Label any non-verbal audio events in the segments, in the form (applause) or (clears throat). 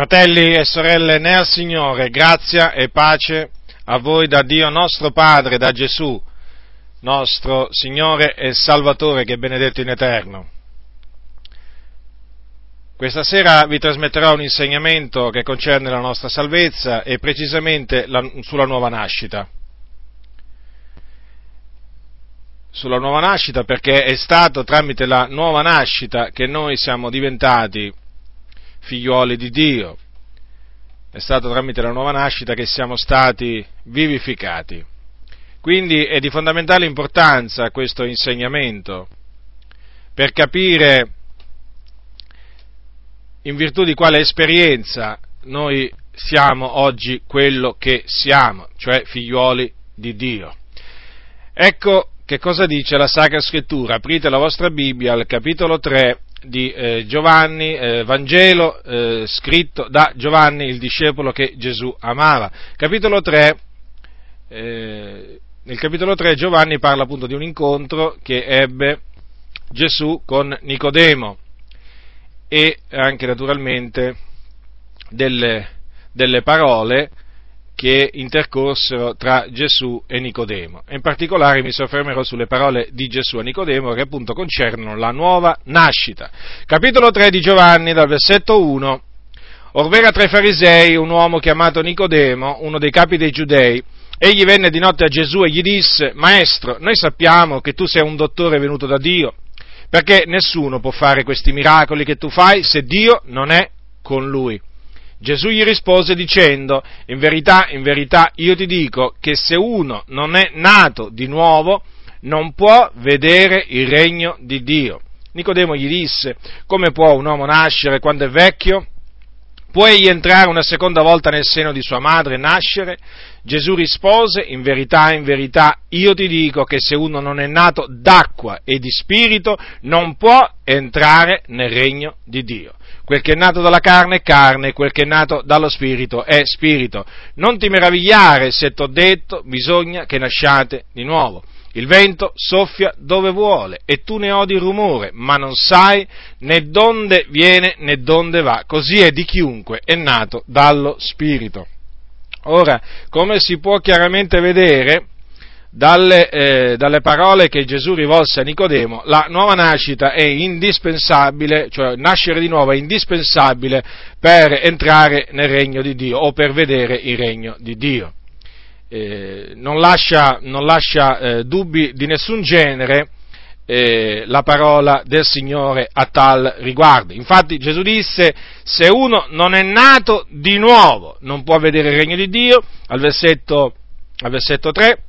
Fratelli e sorelle nel Signore, grazia e pace a voi da Dio nostro Padre, da Gesù, nostro Signore e Salvatore, che è benedetto in eterno. Questa sera vi trasmetterò un insegnamento che concerne la nostra salvezza e precisamente la, sulla nuova nascita. Sulla nuova nascita perché è stato tramite la nuova nascita che noi siamo diventati figliuoli di Dio. È stato tramite la nuova nascita che siamo stati vivificati. Quindi è di fondamentale importanza questo insegnamento per capire in virtù di quale esperienza noi siamo oggi quello che siamo, cioè figliuoli di Dio. Ecco che cosa dice la Sacra Scrittura. Aprite la vostra Bibbia al capitolo 3 di eh, Giovanni, eh, Vangelo eh, scritto da Giovanni, il discepolo che Gesù amava. Capitolo 3, eh, nel capitolo 3 Giovanni parla appunto di un incontro che ebbe Gesù con Nicodemo e anche naturalmente delle, delle parole che intercorsero tra Gesù e Nicodemo. In particolare mi soffermerò sulle parole di Gesù a Nicodemo che appunto concernono la nuova nascita. Capitolo 3 di Giovanni, dal versetto 1. Orvera tra i farisei un uomo chiamato Nicodemo, uno dei capi dei giudei. Egli venne di notte a Gesù e gli disse, Maestro, noi sappiamo che tu sei un dottore venuto da Dio, perché nessuno può fare questi miracoli che tu fai se Dio non è con lui. Gesù gli rispose dicendo, in verità, in verità, io ti dico che se uno non è nato di nuovo, non può vedere il regno di Dio. Nicodemo gli disse, come può un uomo nascere quando è vecchio? Può egli entrare una seconda volta nel seno di sua madre e nascere? Gesù rispose, in verità, in verità, io ti dico che se uno non è nato d'acqua e di spirito, non può entrare nel regno di Dio. Quel che è nato dalla carne è carne, quel che è nato dallo spirito è spirito. Non ti meravigliare se t'ho detto, bisogna che nasciate di nuovo. Il vento soffia dove vuole e tu ne odi il rumore, ma non sai né donde viene né donde va. Così è di chiunque è nato dallo spirito. Ora, come si può chiaramente vedere, dalle, eh, dalle, parole che Gesù rivolse a Nicodemo, la nuova nascita è indispensabile, cioè nascere di nuovo è indispensabile per entrare nel regno di Dio o per vedere il regno di Dio. Eh, non lascia, non lascia eh, dubbi di nessun genere eh, la parola del Signore a tal riguardo. Infatti Gesù disse, se uno non è nato di nuovo non può vedere il regno di Dio, al versetto, al versetto 3,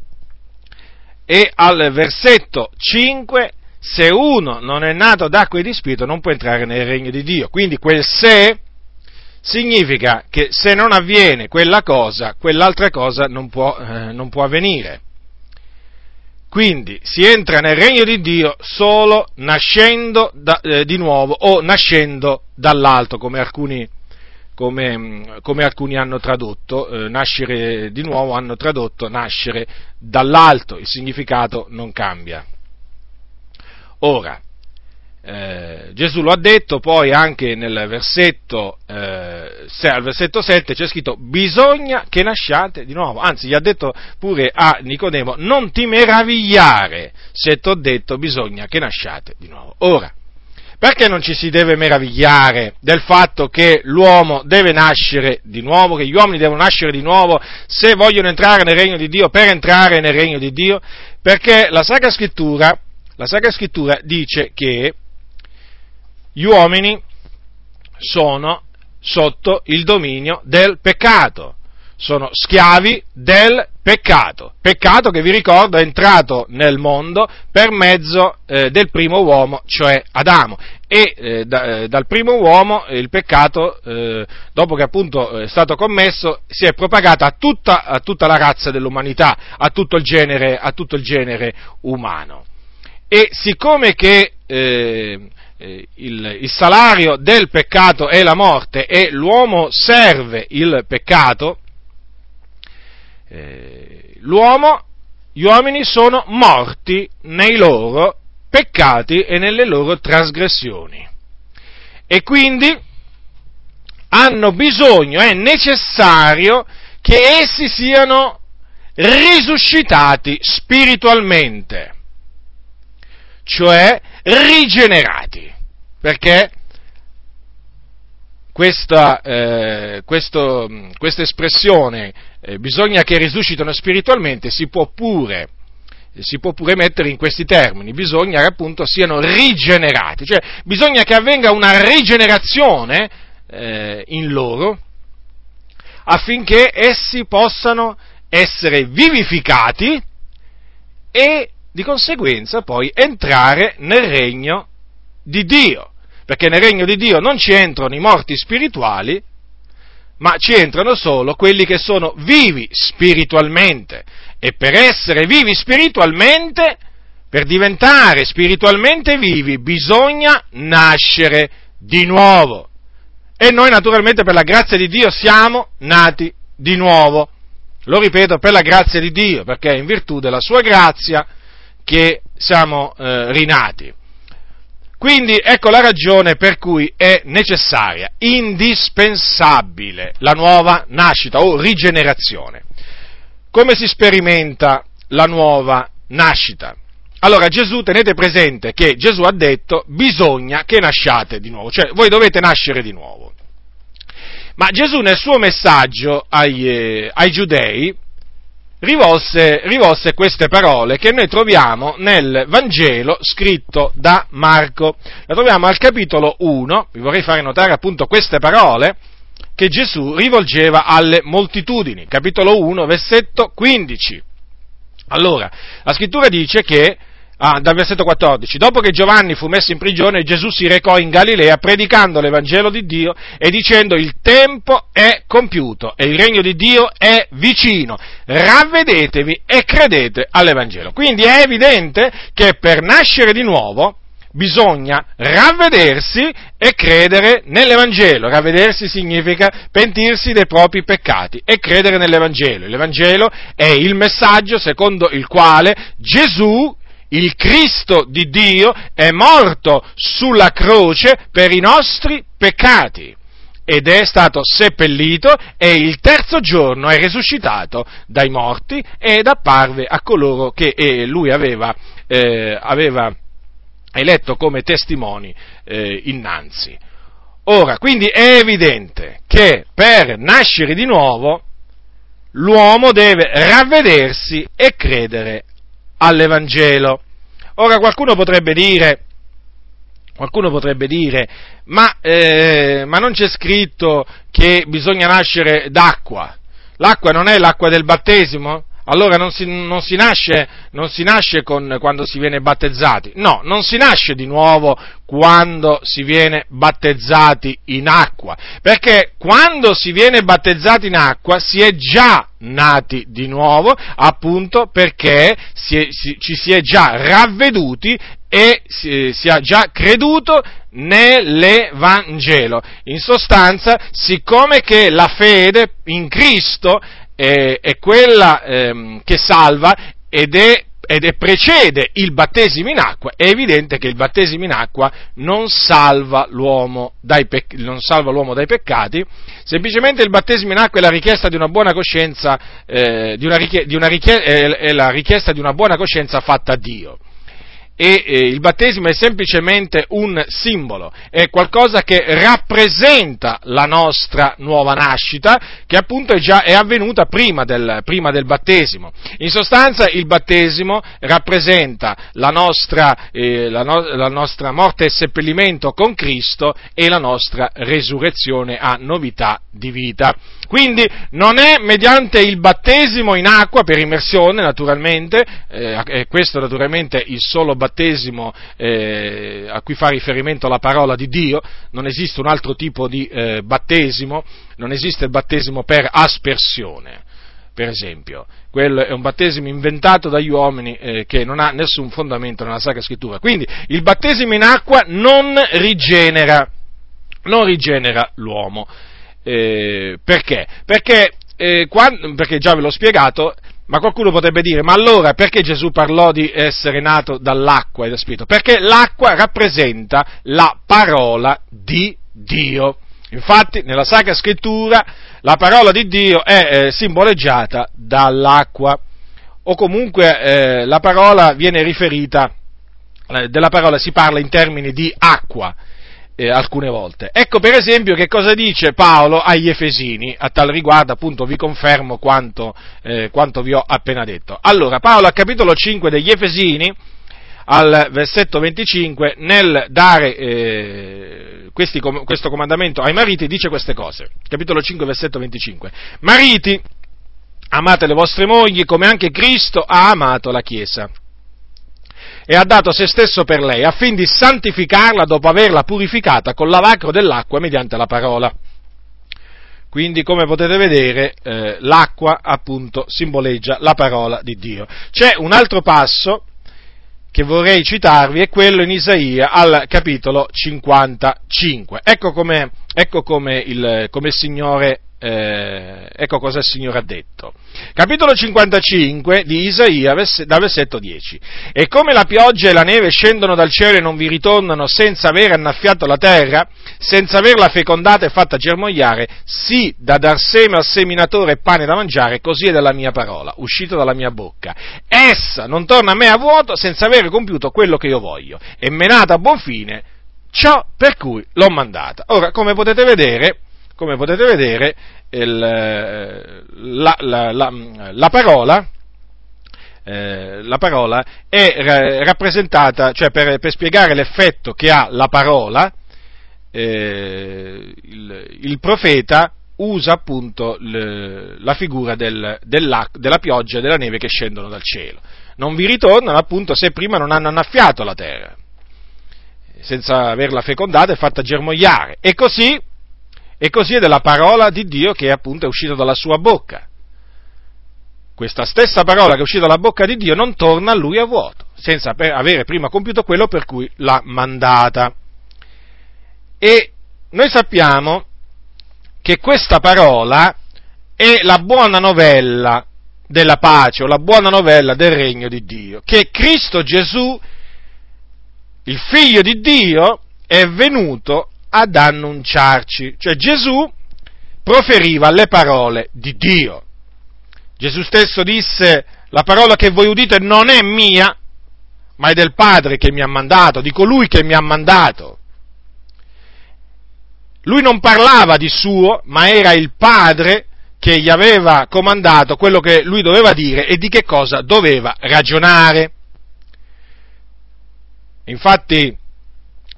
e al versetto 5, se uno non è nato d'acqua e di spirito non può entrare nel regno di Dio. Quindi quel se significa che se non avviene quella cosa, quell'altra cosa non può, eh, non può avvenire. Quindi si entra nel regno di Dio solo nascendo da, eh, di nuovo o nascendo dall'alto, come alcuni come, come alcuni hanno tradotto, eh, nascere di nuovo hanno tradotto nascere dall'alto, il significato non cambia. Ora, eh, Gesù lo ha detto, poi anche nel versetto, eh, al versetto 7 c'è scritto bisogna che nasciate di nuovo, anzi gli ha detto pure a Nicodemo non ti meravigliare se ti ho detto bisogna che nasciate di nuovo. Ora, perché non ci si deve meravigliare del fatto che l'uomo deve nascere di nuovo, che gli uomini devono nascere di nuovo se vogliono entrare nel regno di Dio, per entrare nel regno di Dio? Perché la Sacra Scrittura, la Sacra Scrittura dice che gli uomini sono sotto il dominio del peccato, sono schiavi del peccato, peccato che vi ricordo è entrato nel mondo per mezzo eh, del primo uomo, cioè Adamo, e eh, da, eh, dal primo uomo il peccato, eh, dopo che appunto è stato commesso, si è propagato a tutta, a tutta la razza dell'umanità, a tutto il genere, tutto il genere umano. E siccome che eh, eh, il, il salario del peccato è la morte e l'uomo serve il peccato, eh, l'uomo, gli uomini sono morti nei loro peccati e nelle loro trasgressioni. E quindi hanno bisogno, è necessario che essi siano risuscitati spiritualmente, cioè rigenerati, perché questa, eh, questo, questa espressione eh, bisogna che risuscitano spiritualmente si può pure si può pure mettere in questi termini, bisogna che appunto siano rigenerati, cioè bisogna che avvenga una rigenerazione eh, in loro affinché essi possano essere vivificati e di conseguenza poi entrare nel regno di Dio, perché nel regno di Dio non ci entrano i morti spirituali, ma ci entrano solo quelli che sono vivi spiritualmente. E per essere vivi spiritualmente, per diventare spiritualmente vivi, bisogna nascere di nuovo. E noi naturalmente per la grazia di Dio siamo nati di nuovo. Lo ripeto, per la grazia di Dio, perché è in virtù della sua grazia che siamo eh, rinati. Quindi ecco la ragione per cui è necessaria, indispensabile, la nuova nascita o rigenerazione. Come si sperimenta la nuova nascita? Allora Gesù, tenete presente che Gesù ha detto bisogna che nasciate di nuovo, cioè voi dovete nascere di nuovo. Ma Gesù nel suo messaggio ai, eh, ai giudei rivolse, rivolse queste parole che noi troviamo nel Vangelo scritto da Marco. La troviamo al capitolo 1, vi vorrei fare notare appunto queste parole che Gesù rivolgeva alle moltitudini, capitolo 1, versetto 15. Allora, la scrittura dice che ah, dal versetto 14, dopo che Giovanni fu messo in prigione, Gesù si recò in Galilea predicando l'Evangelo di Dio e dicendo il tempo è compiuto e il regno di Dio è vicino, ravvedetevi e credete all'Evangelo. Quindi è evidente che per nascere di nuovo bisogna ravvedersi e credere nell'Evangelo. Ravvedersi significa pentirsi dei propri peccati e credere nell'Evangelo. L'Evangelo è il messaggio secondo il quale Gesù il Cristo di Dio è morto sulla croce per i nostri peccati ed è stato seppellito e il terzo giorno è risuscitato dai morti ed apparve a coloro che lui aveva, eh, aveva, eletto come testimoni eh, innanzi. Ora, quindi è evidente che per nascere di nuovo l'uomo deve ravvedersi e credere all'Evangelo. Ora qualcuno potrebbe dire, qualcuno potrebbe dire ma, eh, ma non c'è scritto che bisogna nascere d'acqua. L'acqua non è l'acqua del battesimo? Allora non si, non si, nasce, non si nasce con, quando si viene battezzati, no, non si nasce di nuovo quando si viene battezzati in acqua, perché quando si viene battezzati in acqua si è già nati di nuovo, appunto perché si è, si, ci si è già ravveduti e si, si ha già creduto nell'Evangelo. In sostanza, siccome che la fede in Cristo è, è quella ehm, che salva ed è ed è precede il battesimo in acqua, è evidente che il battesimo in acqua non salva l'uomo dai, pec- non salva l'uomo dai peccati, semplicemente il battesimo in acqua è la richiesta di una buona coscienza, eh, di una richie- di una richie- è la richiesta di una buona coscienza fatta a Dio e eh, il battesimo è semplicemente un simbolo, è qualcosa che rappresenta la nostra nuova nascita, che appunto è già è avvenuta prima del, prima del battesimo. In sostanza il battesimo rappresenta la nostra, eh, la, no, la nostra morte e seppellimento con Cristo e la nostra resurrezione a novità di vita. Quindi non è mediante il battesimo in acqua per immersione, naturalmente, eh, questo naturalmente il solo battesimo eh, a cui fa riferimento la parola di Dio, non esiste un altro tipo di eh, battesimo, non esiste il battesimo per aspersione per esempio. Quello è un battesimo inventato dagli uomini eh, che non ha nessun fondamento nella Sacra Scrittura. Quindi il battesimo in acqua non rigenera, non rigenera l'uomo. Eh, perché? Perché, eh, quando, perché già ve l'ho spiegato, ma qualcuno potrebbe dire, ma allora perché Gesù parlò di essere nato dall'acqua e dallo Spirito? Perché l'acqua rappresenta la parola di Dio. Infatti, nella Sacra Scrittura la parola di Dio è eh, simboleggiata dall'acqua, o comunque eh, la parola viene riferita, eh, della parola si parla in termini di acqua, eh, alcune volte. Ecco per esempio che cosa dice Paolo agli Efesini, a tal riguardo appunto vi confermo quanto, eh, quanto vi ho appena detto. Allora, Paolo al capitolo 5 degli Efesini, al versetto 25, nel dare eh, questi, questo comandamento ai mariti, dice queste cose. Capitolo 5, versetto 25. Mariti, amate le vostre mogli come anche Cristo ha amato la Chiesa e ha dato se stesso per lei, affin di santificarla dopo averla purificata col lavacro dell'acqua mediante la parola. Quindi, come potete vedere, eh, l'acqua appunto simboleggia la parola di Dio. C'è un altro passo che vorrei citarvi, è quello in Isaia al capitolo 55. Ecco come, ecco come, il, come il Signore eh, ecco cosa il Signore ha detto. Capitolo 55 di Isaia, dal versetto 10. E come la pioggia e la neve scendono dal cielo e non vi ritornano senza aver annaffiato la terra, senza averla fecondata e fatta germogliare, sì da dar seme al seminatore e pane da mangiare, così è della mia parola, uscita dalla mia bocca. Essa non torna a me a vuoto senza aver compiuto quello che io voglio, e menata a buon fine ciò per cui l'ho mandata. Ora, come potete vedere, come potete vedere, il, eh, la, la, la, la, parola, eh, la parola è rappresentata, cioè per, per, spiegare l'effetto che ha la parola, eh, il, il, profeta usa appunto le, la figura del, della pioggia e della neve che scendono dal cielo. Non vi ritornano appunto se prima non hanno annaffiato la terra, senza averla fecondata e fatta germogliare. E così e così è della parola di Dio che appunto è uscita dalla sua bocca. Questa stessa parola che è uscita dalla bocca di Dio non torna a lui a vuoto, senza avere prima compiuto quello per cui l'ha mandata. E noi sappiamo che questa parola è la buona novella della pace o la buona novella del regno di Dio, che Cristo Gesù, il figlio di Dio, è venuto ad annunciarci. Cioè Gesù proferiva le parole di Dio. Gesù stesso disse, la parola che voi udite non è mia, ma è del Padre che mi ha mandato, di colui che mi ha mandato. Lui non parlava di suo, ma era il Padre che gli aveva comandato quello che lui doveva dire e di che cosa doveva ragionare. Infatti,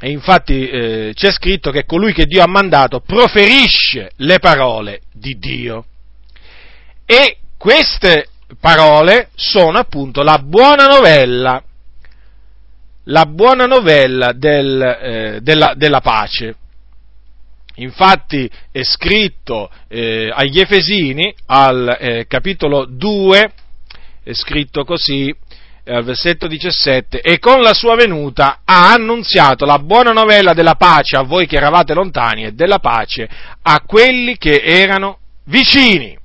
infatti eh, c'è scritto che colui che Dio ha mandato proferisce le parole di Dio. E queste parole sono appunto la buona novella, la buona novella del, eh, della, della, pace. Infatti è scritto eh, agli Efesini, al eh, capitolo 2, è scritto così, al versetto 17, e con la sua venuta ha annunziato la buona novella della pace a voi che eravate lontani e della pace a quelli che erano vicini.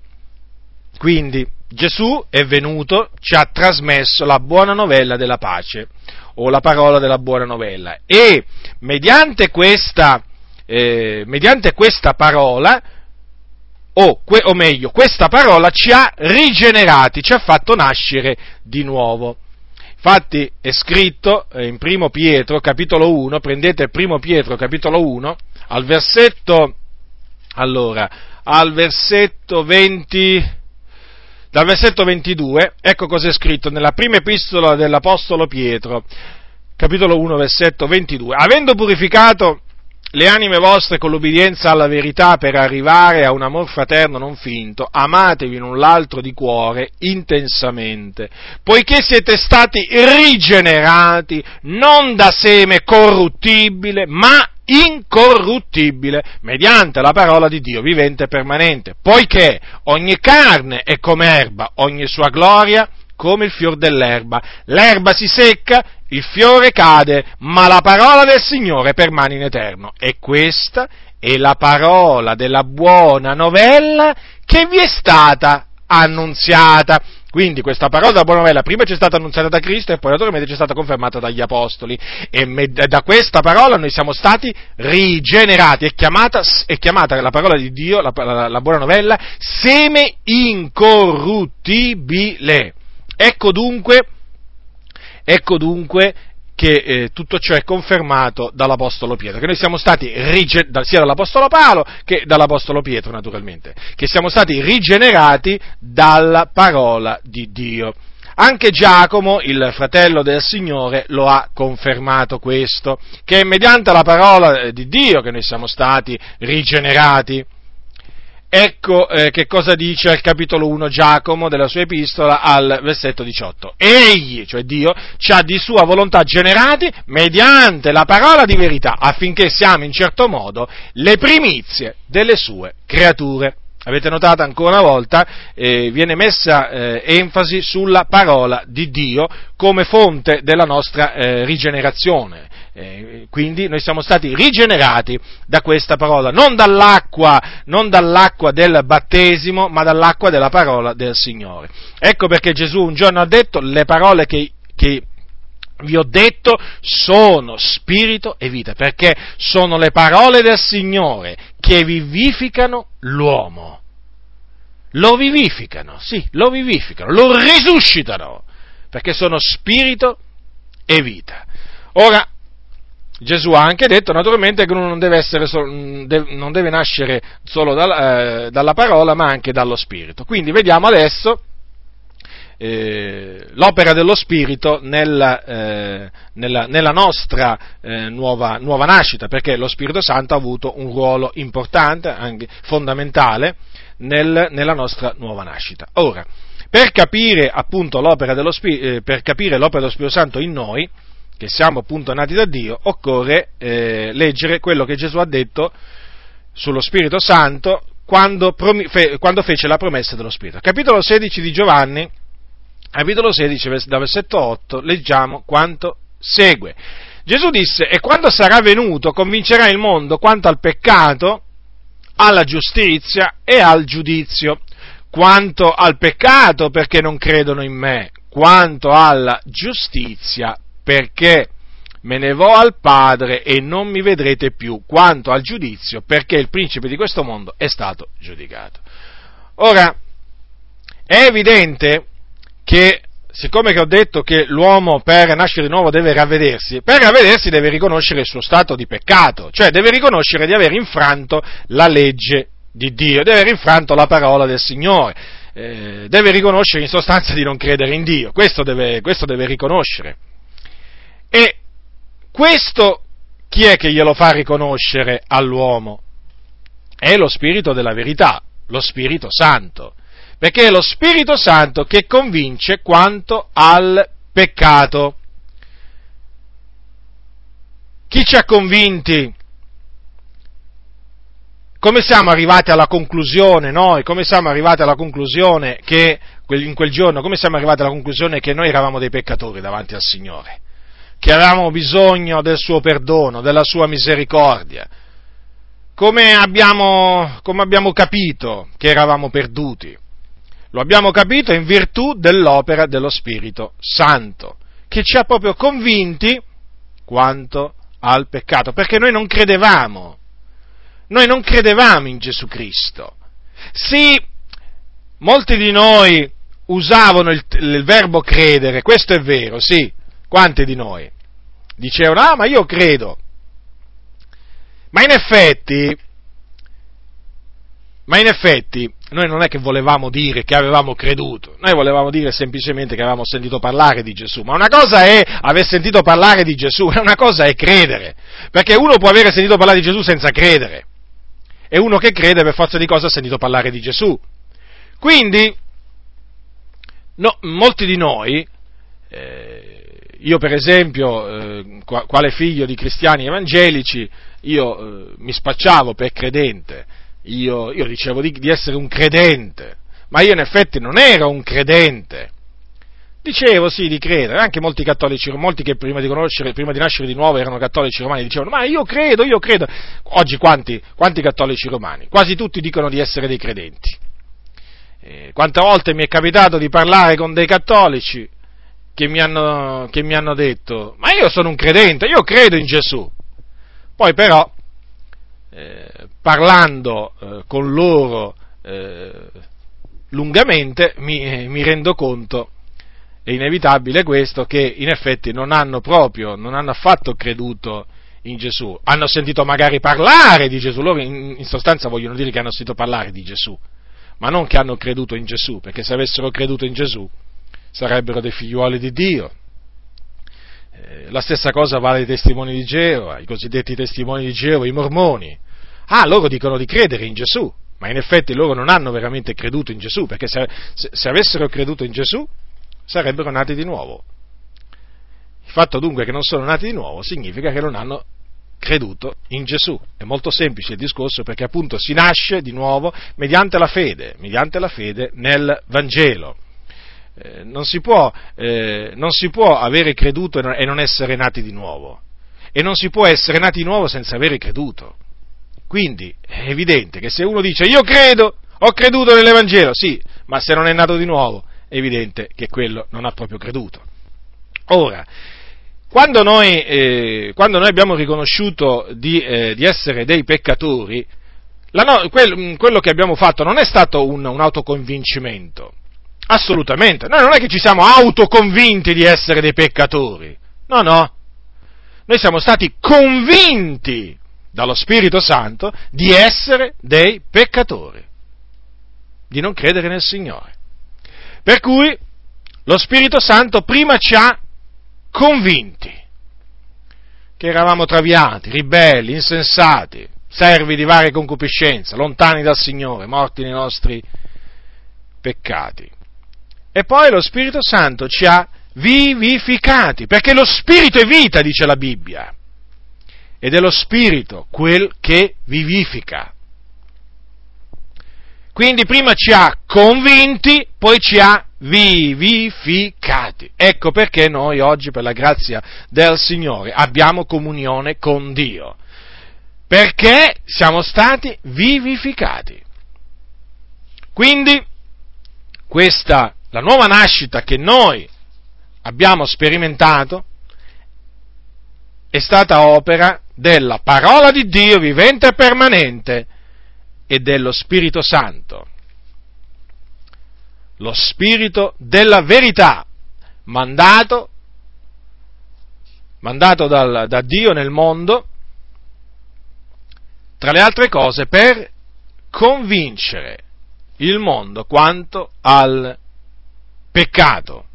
Quindi Gesù è venuto, ci ha trasmesso la buona novella della pace o la parola della buona novella e mediante questa, eh, mediante questa parola o, o, meglio, questa parola ci ha rigenerati, ci ha fatto nascere di nuovo. Infatti è scritto in primo Pietro, capitolo 1, prendete primo Pietro, capitolo 1, al versetto, allora, al versetto 20, dal versetto 22, ecco cosa è scritto nella prima epistola dell'Apostolo Pietro, capitolo 1, versetto 22. Avendo purificato le anime vostre con l'obbedienza alla verità per arrivare a un amor fraterno non finto, amatevi l'un l'altro di cuore intensamente, poiché siete stati rigenerati non da seme corruttibile, ma incorruttibile, mediante la parola di Dio vivente e permanente, poiché ogni carne è come erba, ogni sua gloria come il fior dell'erba. L'erba si secca, il fiore cade, ma la parola del Signore permane in eterno. E questa è la parola della buona novella che vi è stata annunziata. Quindi questa parola della buona novella prima ci è stata annunziata da Cristo e poi naturalmente ci è stata confermata dagli Apostoli e da questa parola noi siamo stati rigenerati, è chiamata, è chiamata la parola di Dio, la, la, la buona novella, seme incorruttibile. Ecco dunque, ecco dunque che eh, tutto ciò è confermato dall'Apostolo Pietro, che noi siamo stati rigenerati, sia dall'Apostolo Paolo che dall'Apostolo Pietro naturalmente, che siamo stati rigenerati dalla parola di Dio. Anche Giacomo, il fratello del Signore, lo ha confermato questo, che è mediante la parola di Dio che noi siamo stati rigenerati. Ecco eh, che cosa dice al capitolo 1 Giacomo della sua epistola al versetto 18. Egli, cioè Dio, ci ha di sua volontà generati mediante la parola di verità affinché siamo in certo modo le primizie delle sue creature. Avete notato ancora una volta, eh, viene messa eh, enfasi sulla parola di Dio come fonte della nostra eh, rigenerazione. Eh, quindi noi siamo stati rigenerati da questa parola, non dall'acqua, non dall'acqua del battesimo, ma dall'acqua della parola del Signore. Ecco perché Gesù un giorno ha detto le parole che, che vi ho detto sono spirito e vita, perché sono le parole del Signore che vivificano l'uomo. Lo vivificano, sì, lo vivificano, lo risuscitano, perché sono spirito e vita. Ora, Gesù ha anche detto naturalmente che uno non deve, so, non deve nascere solo dal, eh, dalla parola ma anche dallo Spirito. Quindi vediamo adesso eh, l'opera dello Spirito nella, eh, nella, nella nostra eh, nuova, nuova, nascita, perché lo Spirito Santo ha avuto un ruolo importante, anche fondamentale, nel, nella nostra nuova nascita. Ora, per capire appunto l'opera dello, eh, per capire l'opera dello Spirito Santo in noi, che siamo appunto nati da Dio, occorre eh, leggere quello che Gesù ha detto sullo Spirito Santo quando, fece la promessa dello Spirito. Capitolo 16 di Giovanni, capitolo 16, da versetto 8, leggiamo quanto segue. Gesù disse, e quando sarà venuto convincerà il mondo quanto al peccato, alla giustizia e al giudizio. Quanto al peccato perché non credono in me, quanto alla giustizia perché me ne vo al Padre e non mi vedrete più, quanto al giudizio, perché il principe di questo mondo è stato giudicato. Ora, è evidente che, siccome che ho detto che l'uomo per nascere di nuovo deve ravvedersi, per ravvedersi deve riconoscere il suo stato di peccato, cioè deve riconoscere di aver infranto la legge di Dio, deve aver infranto la parola del Signore, eh, deve riconoscere in sostanza di non credere in Dio, questo deve, questo deve riconoscere. E questo chi è che glielo fa riconoscere all'uomo? È lo Spirito della verità, lo Spirito Santo, perché è lo Spirito Santo che convince quanto al peccato. Chi ci ha convinti? Come siamo arrivati alla conclusione noi? Come siamo arrivati alla conclusione che in quel giorno, come siamo arrivati alla conclusione che noi eravamo dei peccatori davanti al Signore? che avevamo bisogno del suo perdono, della sua misericordia. Come abbiamo, come abbiamo capito che eravamo perduti? Lo abbiamo capito in virtù dell'opera dello Spirito Santo, che ci ha proprio convinti quanto al peccato, perché noi non credevamo, noi non credevamo in Gesù Cristo. Sì, molti di noi usavano il, il verbo credere, questo è vero, sì, quanti di noi? Dicevano, ah, ma io credo. Ma in effetti, ma in effetti, noi non è che volevamo dire che avevamo creduto, noi volevamo dire semplicemente che avevamo sentito parlare di Gesù. Ma una cosa è aver sentito parlare di Gesù, e una cosa è credere. Perché uno può avere sentito parlare di Gesù senza credere. E uno che crede per forza di cosa ha sentito parlare di Gesù. Quindi, no, molti di noi, eh, io per esempio, eh, quale figlio di cristiani evangelici, io eh, mi spacciavo per credente, io, io dicevo di, di, essere un credente, ma io in effetti non ero un credente. Dicevo sì di credere, anche molti cattolici, molti che prima di, prima di nascere di nuovo erano cattolici romani, dicevano ma io credo, io credo. Oggi quanti, quanti cattolici romani? Quasi tutti dicono di essere dei credenti Eh, quante volte mi è capitato di parlare con dei cattolici che mi, hanno, che mi hanno detto, ma io sono un credente, io credo in Gesù. Poi però, eh, parlando eh, con loro eh, lungamente, mi, mi, rendo conto, è inevitabile questo, che in effetti non hanno proprio, non hanno affatto creduto in Gesù. Hanno sentito magari parlare di Gesù, loro in, in sostanza vogliono dire che hanno sentito parlare di Gesù, ma non che hanno creduto in Gesù, perché se avessero creduto in Gesù sarebbero dei figliuoli di Dio. Eh, la stessa cosa vale ai testimoni di Geova, i cosiddetti testimoni di Geova, i mormoni. Ah, loro dicono di credere in Gesù, ma in effetti loro non hanno veramente creduto in Gesù, perché se, se, se avessero creduto in Gesù sarebbero nati di nuovo. Il fatto dunque che non sono nati di nuovo significa che non hanno creduto in Gesù. È molto semplice il discorso perché appunto si nasce di nuovo mediante la fede, mediante la fede nel Vangelo. Eh, non, si può, eh, non, si può, avere creduto e non essere nati di nuovo. E non si può essere nati di nuovo senza avere creduto. Quindi è evidente che se uno dice io credo, ho creduto nell'Evangelo, sì, ma se non è nato di nuovo, è evidente che quello non ha proprio creduto. Ora, quando noi, eh, quando noi abbiamo riconosciuto di, eh, di essere dei peccatori, no, quel, quello che abbiamo fatto non è stato un, un autoconvincimento, Assolutamente. Noi non è che ci siamo autoconvinti di essere dei peccatori. No, no. Noi siamo stati convinti dallo Spirito Santo di essere dei peccatori, di non credere nel Signore. Per cui lo Spirito Santo prima ci ha convinti che eravamo traviati, ribelli, insensati, servi di varie concupiscenze, lontani dal Signore, morti nei nostri peccati. E poi lo Spirito Santo ci ha vivificati, perché lo Spirito è vita, dice la Bibbia, ed è lo Spirito quel che vivifica. Quindi prima ci ha convinti, poi ci ha vivificati. Ecco perché noi oggi, per la grazia del Signore, abbiamo comunione con Dio. Perché siamo stati vivificati. Quindi, questa la nuova nascita che noi abbiamo sperimentato è stata opera della parola di Dio vivente e permanente e dello Spirito Santo. Lo Spirito della verità, mandato, mandato dal, da Dio nel mondo, tra le altre cose, per convincere il mondo quanto al peccato.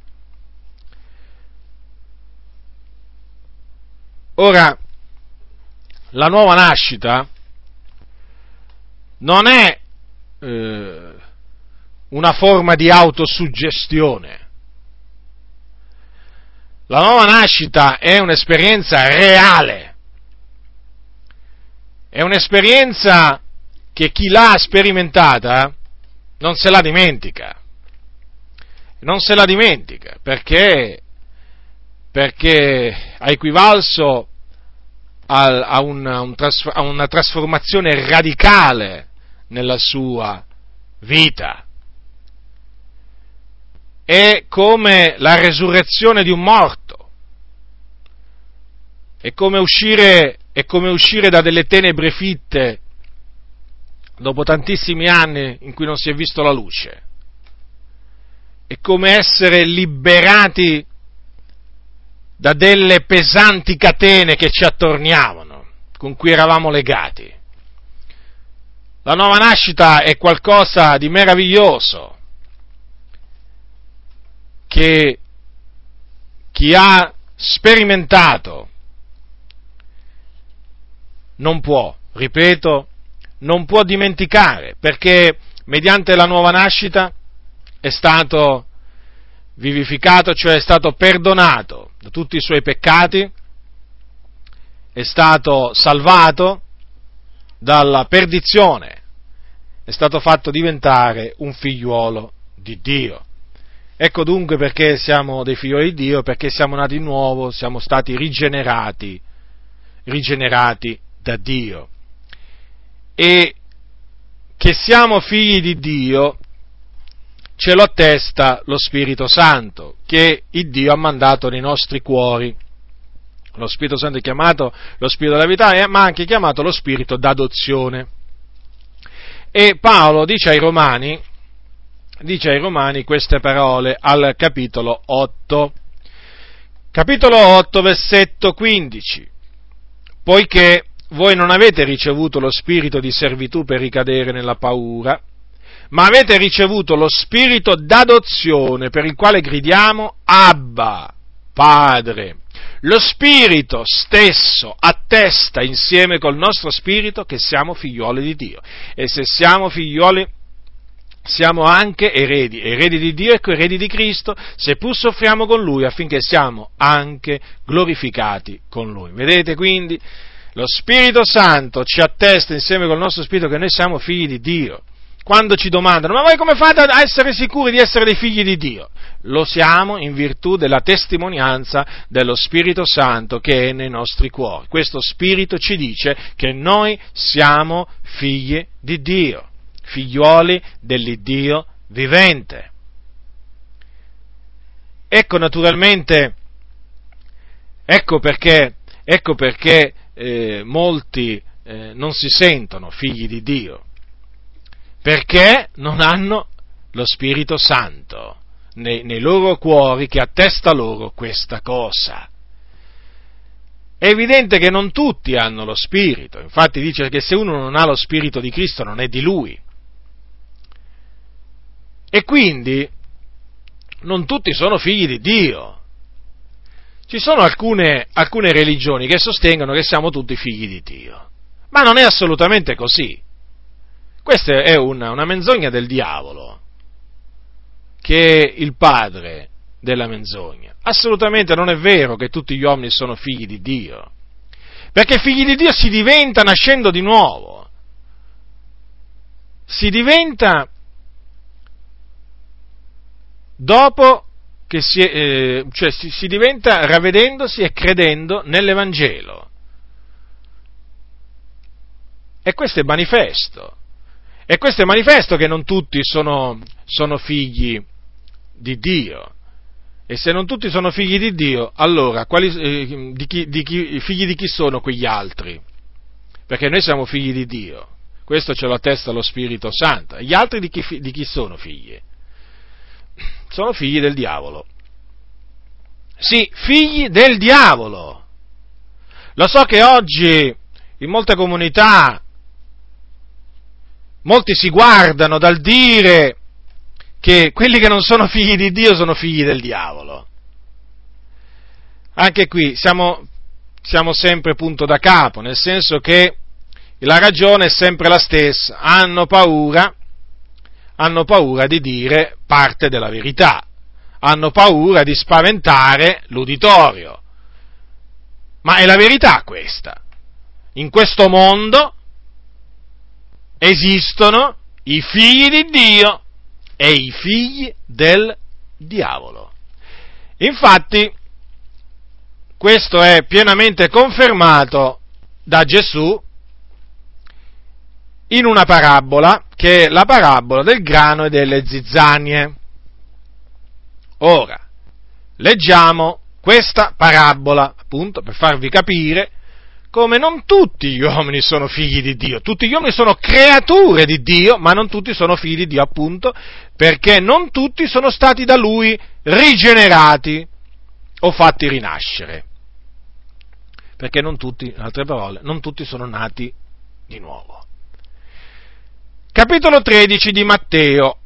Ora, la nuova nascita non è eh, una forma di autosuggestione. La nuova nascita è un'esperienza reale, è un'esperienza che chi l'ha sperimentata non se la dimentica non se la dimentica, perché, perché ha equivalso a, a, una, un a una trasformazione radicale nella sua vita. È come la resurrezione di un morto, è come uscire, è come uscire da delle tenebre fitte dopo tantissimi anni in cui non si è visto la luce è come essere liberati da delle pesanti catene che ci attorniavano, con cui eravamo legati. La nuova nascita è qualcosa di meraviglioso che chi ha sperimentato non può, ripeto, non può dimenticare, perché mediante la nuova nascita è stato vivificato, cioè è stato perdonato da tutti i suoi peccati, è stato salvato dalla perdizione, è stato fatto diventare un figliuolo di Dio. Ecco dunque perché siamo dei figlioli di Dio, perché siamo nati di nuovo, siamo stati rigenerati, rigenerati da Dio. E che siamo figli di Dio ce lo attesta lo Spirito Santo che il Dio ha mandato nei nostri cuori. Lo Spirito Santo è chiamato lo Spirito della verità, ma anche chiamato lo Spirito d'adozione. E Paolo dice ai Romani, dice ai Romani queste parole al capitolo 8. Capitolo 8, versetto 15. Poiché voi non avete ricevuto lo spirito di servitù per ricadere nella paura, ma avete ricevuto lo spirito d'adozione per il quale gridiamo Abba, Padre. Lo spirito stesso attesta insieme col nostro spirito che siamo figlioli di Dio. E se siamo figlioli siamo anche eredi, eredi di Dio e eredi di Cristo, seppur soffriamo con Lui affinché siamo anche glorificati con Lui. Vedete quindi? Lo Spirito Santo ci attesta insieme col nostro Spirito che noi siamo figli di Dio. Quando ci domandano, ma voi come fate a essere sicuri di essere dei figli di Dio? Lo siamo in virtù della testimonianza dello Spirito Santo che è nei nostri cuori. Questo Spirito ci dice che noi siamo figli di Dio figliuoli dell'Iddio vivente. Ecco naturalmente, ecco perché, ecco perché eh, molti eh, non si sentono figli di Dio, perché non hanno lo Spirito Santo nei, nei loro cuori che attesta loro questa cosa. È evidente che non tutti hanno lo Spirito, infatti dice che se uno non ha lo Spirito di Cristo non è di lui. E quindi non tutti sono figli di Dio. Ci sono alcune, alcune religioni che sostengono che siamo tutti figli di Dio, ma non è assolutamente così. Questa è una, una menzogna del diavolo, che è il padre della menzogna. Assolutamente non è vero che tutti gli uomini sono figli di Dio, perché figli di Dio si diventa nascendo di nuovo, si diventa dopo che si, eh, cioè si, si diventa ravvedendosi e credendo nell'Evangelo. E questo è manifesto. E questo è manifesto che non tutti sono, sono figli di Dio. E se non tutti sono figli di Dio, allora quali, eh, di chi, di chi, figli di chi sono quegli altri? Perché noi siamo figli di Dio. Questo ce lo attesta lo Spirito Santo. Gli altri di chi, di chi sono figli? sono figli del diavolo. Sì, figli del diavolo. Lo so che oggi in molte comunità molti si guardano dal dire che quelli che non sono figli di Dio sono figli del diavolo. Anche qui siamo, siamo sempre punto da capo, nel senso che la ragione è sempre la stessa, hanno paura hanno paura di dire parte della verità, hanno paura di spaventare l'uditorio. Ma è la verità questa. In questo mondo esistono i figli di Dio e i figli del diavolo. Infatti, questo è pienamente confermato da Gesù in una parabola, che è la parabola del grano e delle zizzanie. Ora, leggiamo questa parabola, appunto, per farvi capire come non tutti gli uomini sono figli di Dio, tutti gli uomini sono creature di Dio, ma non tutti sono figli di Dio, appunto, perché non tutti sono stati da Lui rigenerati o fatti rinascere. Perché non tutti, in altre parole, non tutti sono nati di nuovo. Capitolo 13 di Matteo.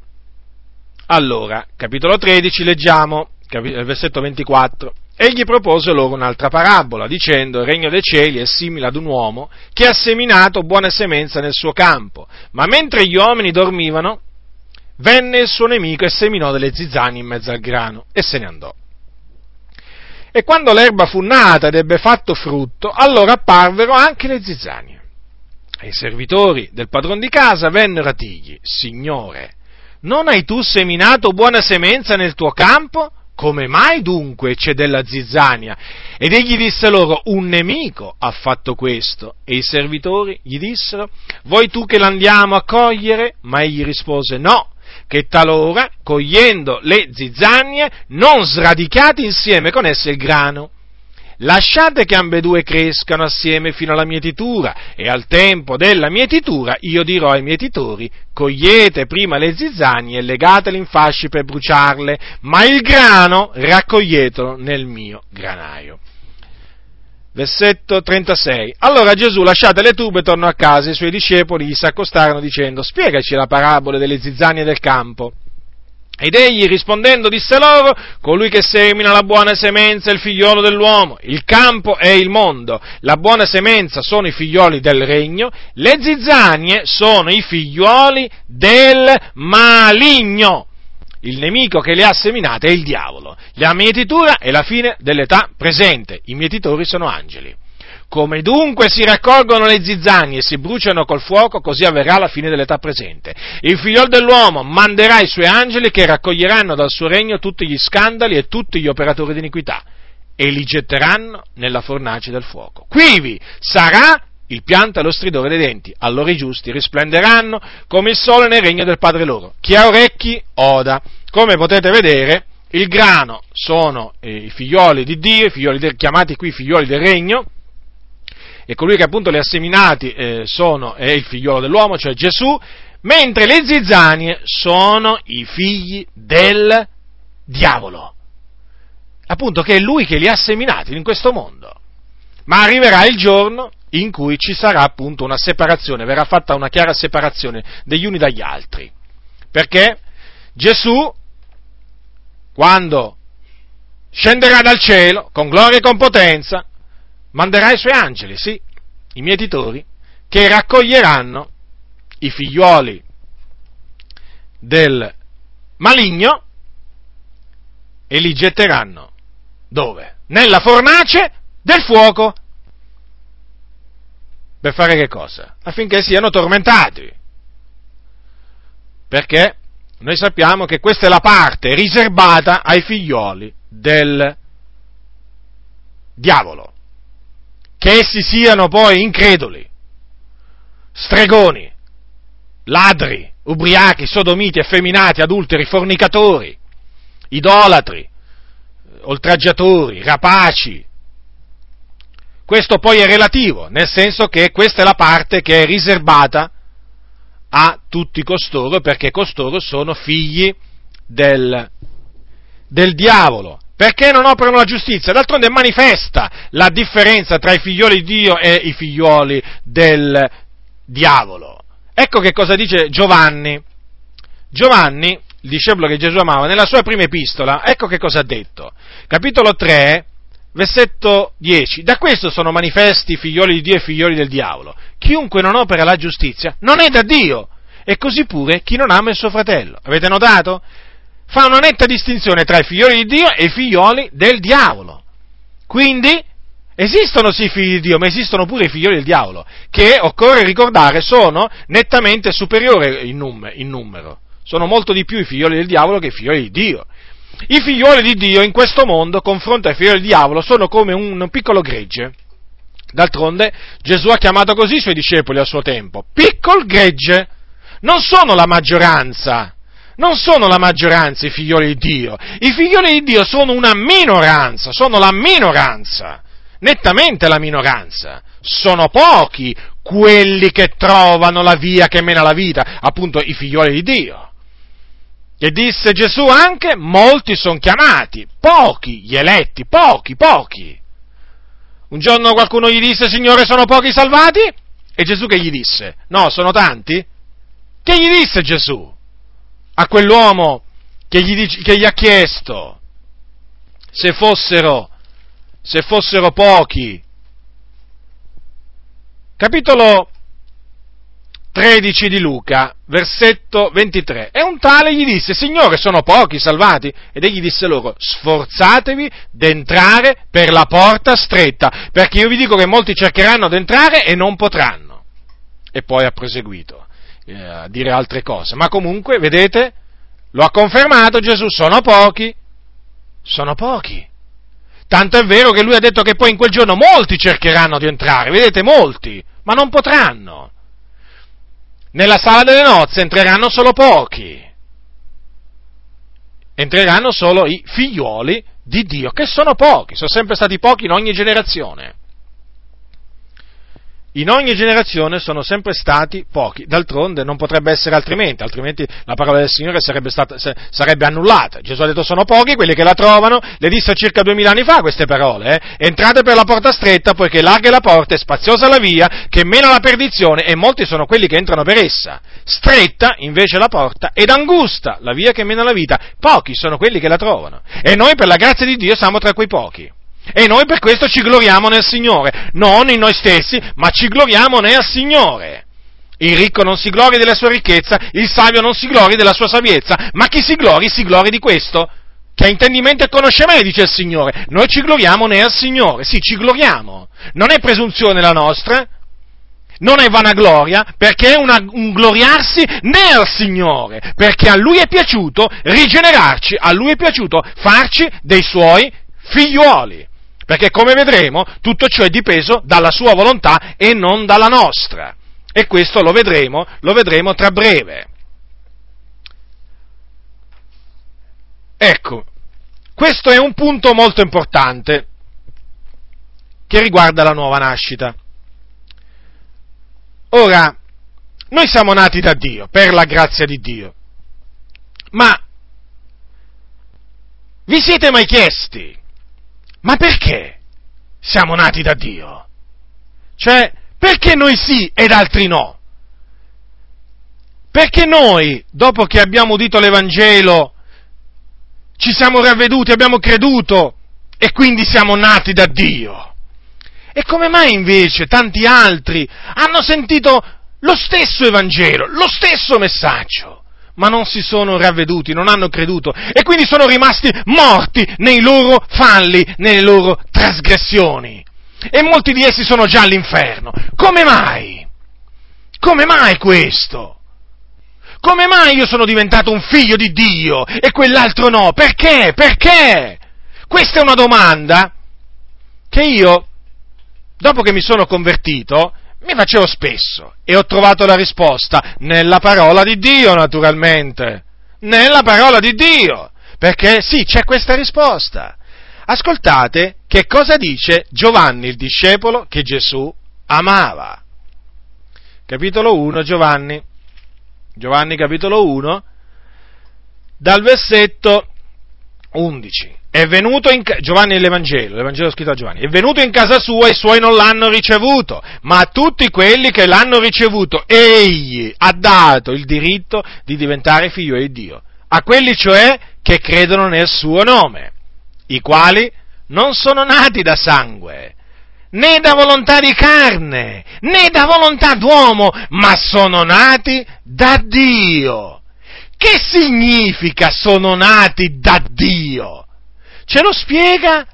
Allora, capitolo 13 leggiamo, versetto 24. Egli propose loro un'altra parabola, dicendo, il regno dei cieli è simile ad un uomo che ha seminato buona semenza nel suo campo, ma mentre gli uomini dormivano, venne il suo nemico e seminò delle zizzanie in mezzo al grano e se ne andò. E quando l'erba fu nata ed ebbe fatto frutto, allora apparvero anche le zizzanie. E i servitori del padron di casa vennero a dirgli, Signore, non hai tu seminato buona semenza nel tuo campo? Come mai dunque c'è della zizzania? Ed egli disse loro, un nemico ha fatto questo. E i servitori gli dissero, vuoi tu che l'andiamo a cogliere? Ma egli rispose, no, che talora, cogliendo le zizzagne, non sradicate insieme con esse il grano. Lasciate che ambedue crescano assieme fino alla mietitura, e al tempo della mietitura io dirò ai mietitori, cogliete prima le zizzagne e legatele in fasci per bruciarle, ma il grano raccoglietelo nel mio granaio. Versetto 36. Allora Gesù, lasciate le tube, tornò a casa i suoi discepoli gli si accostarono dicendo, spiegaci la parabola delle zizzanie del campo. Ed egli rispondendo disse loro, colui che semina la buona semenza è il figliolo dell'uomo, il campo è il mondo, la buona semenza sono i figlioli del regno, le zizzanie sono i figlioli del maligno. Il nemico che le ha seminate è il diavolo. La mietitura è la fine dell'età presente, i mietitori sono angeli. Come dunque si raccolgono le zizzanie e si bruciano col fuoco, così avverrà la fine dell'età presente. Il figlio dell'uomo manderà i suoi angeli che raccoglieranno dal suo regno tutti gli scandali e tutti gli operatori di iniquità e li getteranno nella fornace del fuoco. Quivi sarà il pianto e lo stridore dei denti. Allora i giusti risplenderanno come il sole nel regno del Padre loro. Chi ha orecchi, oda. Come potete vedere, il grano sono eh, i figlioli di Dio, i figlioli del, chiamati qui figlioli del regno, e colui che appunto li ha seminati eh, sono, è il figliolo dell'uomo, cioè Gesù, mentre le zizzanie sono i figli del diavolo. Appunto che è lui che li ha seminati in questo mondo. Ma arriverà il giorno in cui ci sarà appunto una separazione, verrà fatta una chiara separazione degli uni dagli altri. Perché Gesù, quando scenderà dal cielo con gloria e con potenza, manderà i suoi angeli, sì, i mietitori, che raccoglieranno i figlioli del maligno e li getteranno dove? Nella fornace del fuoco. Per fare che cosa? Affinché siano tormentati. Perché noi sappiamo che questa è la parte riservata ai figlioli del diavolo che essi siano poi increduli, stregoni, ladri, ubriachi, sodomiti, effeminati, adulteri, fornicatori, idolatri, oltraggiatori, rapaci. Questo poi è relativo, nel senso che questa è la parte che è riservata a tutti costoro, perché costoro sono figli del, del diavolo perché non operano la giustizia? D'altronde manifesta la differenza tra i figlioli di Dio e i figlioli del diavolo. Ecco che cosa dice Giovanni. Giovanni, il discepolo che Gesù amava, nella sua prima epistola, ecco che cosa ha detto. Capitolo 3, versetto 10. Da questo sono manifesti i figlioli di Dio e i figlioli del diavolo. Chiunque non opera la giustizia non è da Dio. E così pure chi non ama il suo fratello. Avete notato? Fa una netta distinzione tra i figlioli di Dio e i figlioli del diavolo. Quindi esistono sì i figli di Dio, ma esistono pure i figlioli del diavolo, che occorre ricordare sono nettamente superiori in, num- in numero. Sono molto di più i figlioli del diavolo che i figlioli di Dio. I figlioli di Dio in questo mondo, confronto ai figlioli del diavolo, sono come un piccolo gregge. D'altronde Gesù ha chiamato così i suoi discepoli al suo tempo, piccol gregge. Non sono la maggioranza, non sono la maggioranza i figlioli di Dio, i figlioli di Dio sono una minoranza, sono la minoranza, nettamente la minoranza. Sono pochi quelli che trovano la via che mena la vita, appunto i figlioli di Dio. E disse Gesù anche, molti sono chiamati, pochi gli eletti, pochi, pochi. Un giorno qualcuno gli disse, Signore, sono pochi salvati? E Gesù che gli disse? No, sono tanti? Che gli disse Gesù? A quell'uomo che gli, che gli ha chiesto se fossero, se fossero pochi. Capitolo 13 di Luca, versetto 23. E un tale gli disse, Signore, sono pochi salvati? Ed egli disse loro, sforzatevi d'entrare per la porta stretta, perché io vi dico che molti cercheranno d'entrare e non potranno. E poi ha proseguito eh, dire altre cose, ma comunque, vedete, lo ha confermato Gesù, sono pochi, sono pochi. Tanto è vero che lui ha detto che poi in quel giorno molti cercheranno di entrare, vedete, molti, ma non potranno. Nella sala delle nozze entreranno solo pochi. entreranno solo i figlioli di Dio, che sono pochi, sono sempre stati pochi in ogni generazione in ogni generazione sono sempre stati pochi, d'altronde non potrebbe essere altrimenti, altrimenti la parola del Signore sarebbe, stata, sarebbe annullata. Gesù ha detto sono pochi quelli che la trovano, le disse circa duemila anni fa queste parole, eh? entrate per la porta stretta poiché larga è la porta e spaziosa la via che mena la perdizione e molti sono quelli che entrano per essa. Stretta invece la porta ed angusta la via che mena la vita, pochi sono quelli che la trovano. E noi per la grazia di Dio siamo tra quei pochi. E noi per questo ci gloriamo nel Signore, non in noi stessi, ma ci gloriamo nel Signore. Il ricco non si glori della sua ricchezza, il savio non si glori della sua saviezza, ma chi si glori si glori di questo, che ha intendimento e conosce me, dice il Signore. Noi ci gloriamo nel Signore, sì, ci gloriamo. Non è presunzione la nostra, non è vanagloria, perché è una, un gloriarsi nel Signore, perché a Lui è piaciuto rigenerarci, a Lui è piaciuto farci dei Suoi figliuoli perché come vedremo tutto ciò è dipeso dalla sua volontà e non dalla nostra. E questo lo vedremo, lo vedremo tra breve. Ecco, questo è un punto molto importante che riguarda la nuova nascita. Ora, noi siamo nati da Dio, per la grazia di Dio, ma vi siete mai chiesti ma perché siamo nati da Dio? Cioè, perché noi sì ed altri no? Perché noi, dopo che abbiamo udito l'Evangelo, ci siamo ravveduti, abbiamo creduto e quindi siamo nati da Dio? E come mai invece tanti altri hanno sentito lo stesso Evangelo, lo stesso messaggio? Ma non si sono ravveduti, non hanno creduto e quindi sono rimasti morti nei loro falli, nelle loro trasgressioni. E molti di essi sono già all'inferno. Come mai? Come mai questo? Come mai io sono diventato un figlio di Dio e quell'altro no? Perché? Perché? Questa è una domanda che io, dopo che mi sono convertito, mi facevo spesso e ho trovato la risposta nella parola di Dio, naturalmente. Nella parola di Dio. Perché sì, c'è questa risposta. Ascoltate che cosa dice Giovanni, il discepolo che Gesù amava. Capitolo 1, Giovanni. Giovanni capitolo 1, dal versetto 11 è venuto in Giovanni l'Evangelo, l'Evangelo scritto a Giovanni, è venuto in casa sua e i suoi non l'hanno ricevuto, ma a tutti quelli che l'hanno ricevuto egli ha dato il diritto di diventare figlio di Dio, a quelli cioè che credono nel suo nome, i quali non sono nati da sangue, né da volontà di carne, né da volontà d'uomo, ma sono nati da Dio. Che significa sono nati da Dio? Ce lo spiega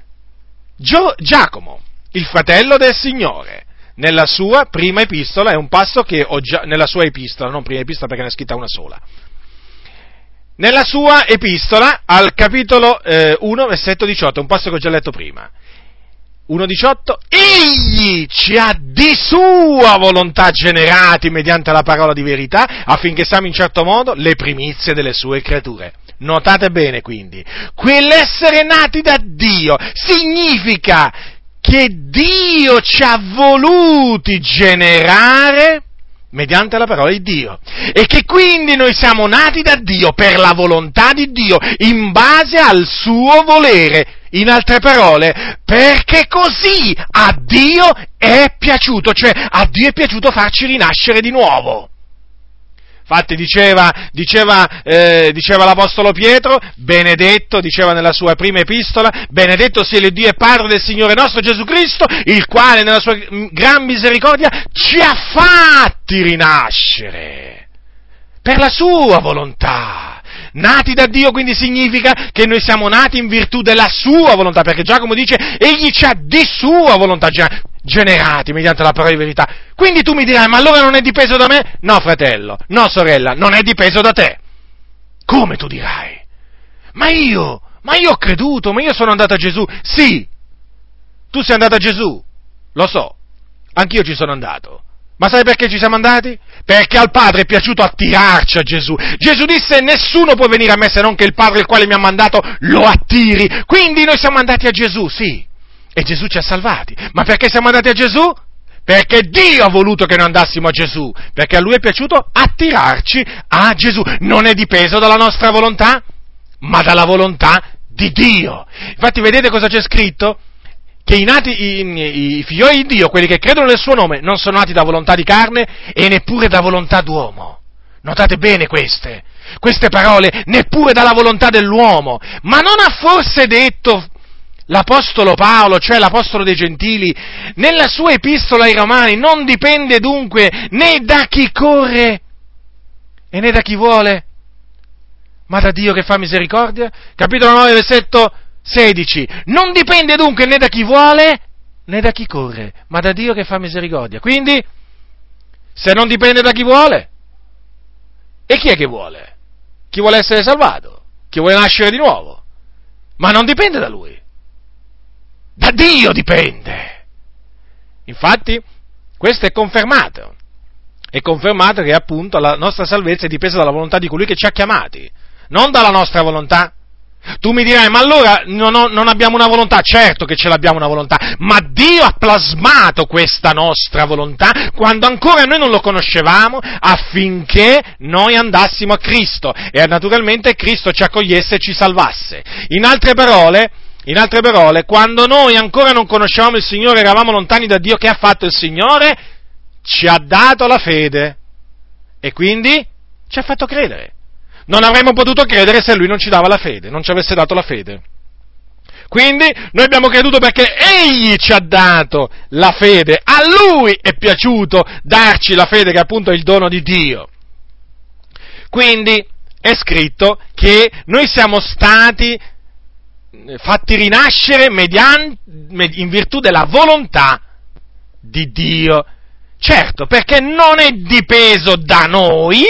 Gio- Giacomo, il fratello del Signore, nella sua prima epistola, è un passo che ho già, nella sua epistola, non prima epistola perché ne è scritta una sola. Nella sua epistola, al capitolo eh, 1, versetto 18, un passo che ho già letto prima. 1.18, egli ci ha di sua volontà generati mediante la parola di verità affinché siamo in certo modo le primizie delle sue creature. Notate bene quindi, quell'essere nati da Dio significa che Dio ci ha voluti generare mediante la parola di Dio e che quindi noi siamo nati da Dio per la volontà di Dio in base al suo volere. In altre parole, perché così a Dio è piaciuto, cioè a Dio è piaciuto farci rinascere di nuovo. Infatti diceva, diceva, eh, diceva, l'Apostolo Pietro, benedetto, diceva nella sua prima epistola, benedetto sia il Dio e Padre del Signore nostro Gesù Cristo, il quale nella sua gran misericordia ci ha fatti rinascere per la sua volontà. Nati da Dio quindi significa che noi siamo nati in virtù della sua volontà, perché Giacomo dice, egli ci ha di sua volontà generati mediante la parola di verità. Quindi tu mi dirai, ma allora non è dipeso da me? No, fratello, no, sorella, non è dipeso da te. Come tu dirai? Ma io, ma io ho creduto, ma io sono andato a Gesù. Sì, tu sei andato a Gesù, lo so, anch'io ci sono andato. Ma sai perché ci siamo andati? Perché al Padre è piaciuto attirarci a Gesù. Gesù disse nessuno può venire a me se non che il Padre il quale mi ha mandato lo attiri. Quindi noi siamo andati a Gesù, sì. E Gesù ci ha salvati. Ma perché siamo andati a Gesù? Perché Dio ha voluto che noi andassimo a Gesù. Perché a Lui è piaciuto attirarci a Gesù. Non è dipeso dalla nostra volontà, ma dalla volontà di Dio. Infatti vedete cosa c'è scritto? che i, nati, i, i figlioli di Dio, quelli che credono nel suo nome, non sono nati da volontà di carne e neppure da volontà d'uomo. Notate bene queste, queste parole, neppure dalla volontà dell'uomo. Ma non ha forse detto l'Apostolo Paolo, cioè l'Apostolo dei Gentili, nella sua epistola ai Romani, non dipende dunque né da chi corre e né da chi vuole, ma da Dio che fa misericordia? Capitolo 9, versetto 16. Non dipende dunque né da chi vuole né da chi corre, ma da Dio che fa misericordia. Quindi, se non dipende da chi vuole, e chi è che vuole? Chi vuole essere salvato? Chi vuole nascere di nuovo? Ma non dipende da lui. Da Dio dipende. Infatti, questo è confermato. È confermato che appunto la nostra salvezza è dipesa dalla volontà di colui che ci ha chiamati, non dalla nostra volontà. Tu mi dirai, ma allora non, ho, non, abbiamo una volontà? Certo che ce l'abbiamo una volontà, ma Dio ha plasmato questa nostra volontà quando ancora noi non lo conoscevamo affinché noi andassimo a Cristo e naturalmente Cristo ci accogliesse e ci salvasse. In altre parole, in altre parole, quando noi ancora non conoscevamo il Signore, eravamo lontani da Dio, che ha fatto il Signore? Ci ha dato la fede e quindi ci ha fatto credere. Non avremmo potuto credere se lui non ci dava la fede, non ci avesse dato la fede. Quindi noi abbiamo creduto perché Egli ci ha dato la fede, a Lui è piaciuto darci la fede che appunto è il dono di Dio. Quindi è scritto che noi siamo stati fatti rinascere mediante, in virtù della volontà di Dio. Certo, perché non è dipeso da noi,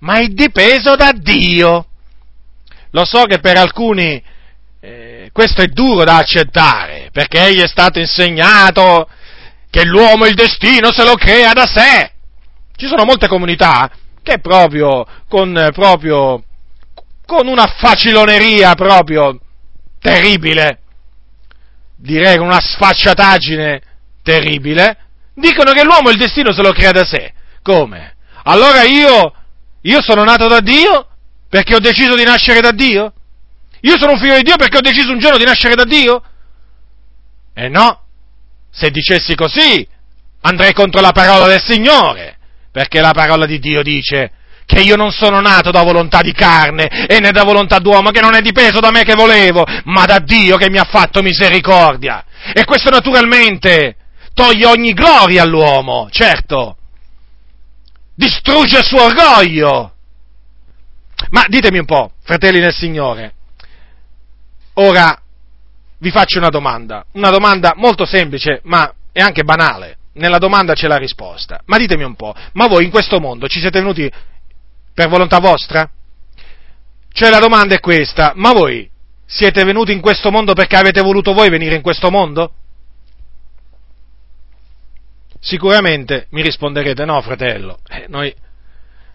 ma è dipeso da Dio. Lo so che per alcuni eh, questo è duro da accettare, perché gli è stato insegnato che l'uomo il destino se lo crea da sé. Ci sono molte comunità che proprio con, proprio, con una faciloneria proprio terribile, direi con una sfacciataggine terribile, dicono che l'uomo il destino se lo crea da sé. Come? Allora io io sono nato da Dio perché ho deciso di nascere da Dio? Io sono un figlio di Dio perché ho deciso un giorno di nascere da Dio? Eh no, se dicessi così andrei contro la parola del Signore, perché la parola di Dio dice che io non sono nato da volontà di carne e né da volontà d'uomo, che non è dipeso da me che volevo, ma da Dio che mi ha fatto misericordia. E questo naturalmente toglie ogni gloria all'uomo, certo, distrugge il suo orgoglio. Ma ditemi un po', fratelli nel Signore, ora vi faccio una domanda, una domanda molto semplice, ma è anche banale. Nella domanda c'è la risposta. Ma ditemi un po', ma voi in questo mondo ci siete venuti per volontà vostra? Cioè la domanda è questa, ma voi siete venuti in questo mondo perché avete voluto voi venire in questo mondo? Sicuramente mi risponderete no, fratello, eh, noi,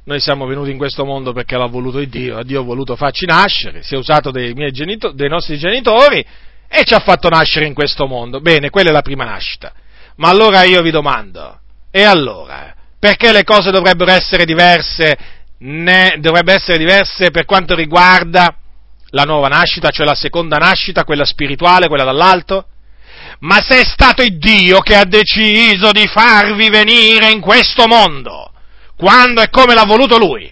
noi, siamo venuti in questo mondo perché l'ha voluto Dio, Dio ha voluto farci nascere, si è usato dei, genito- dei nostri genitori e ci ha fatto nascere in questo mondo. Bene, quella è la prima nascita. Ma allora io vi domando, e allora? Perché le cose dovrebbero essere diverse, né, dovrebbero essere diverse per quanto riguarda la nuova nascita, cioè la seconda nascita, quella spirituale, quella dall'alto? ma se è stato il Dio che ha deciso di farvi venire in questo mondo, quando e come l'ha voluto Lui,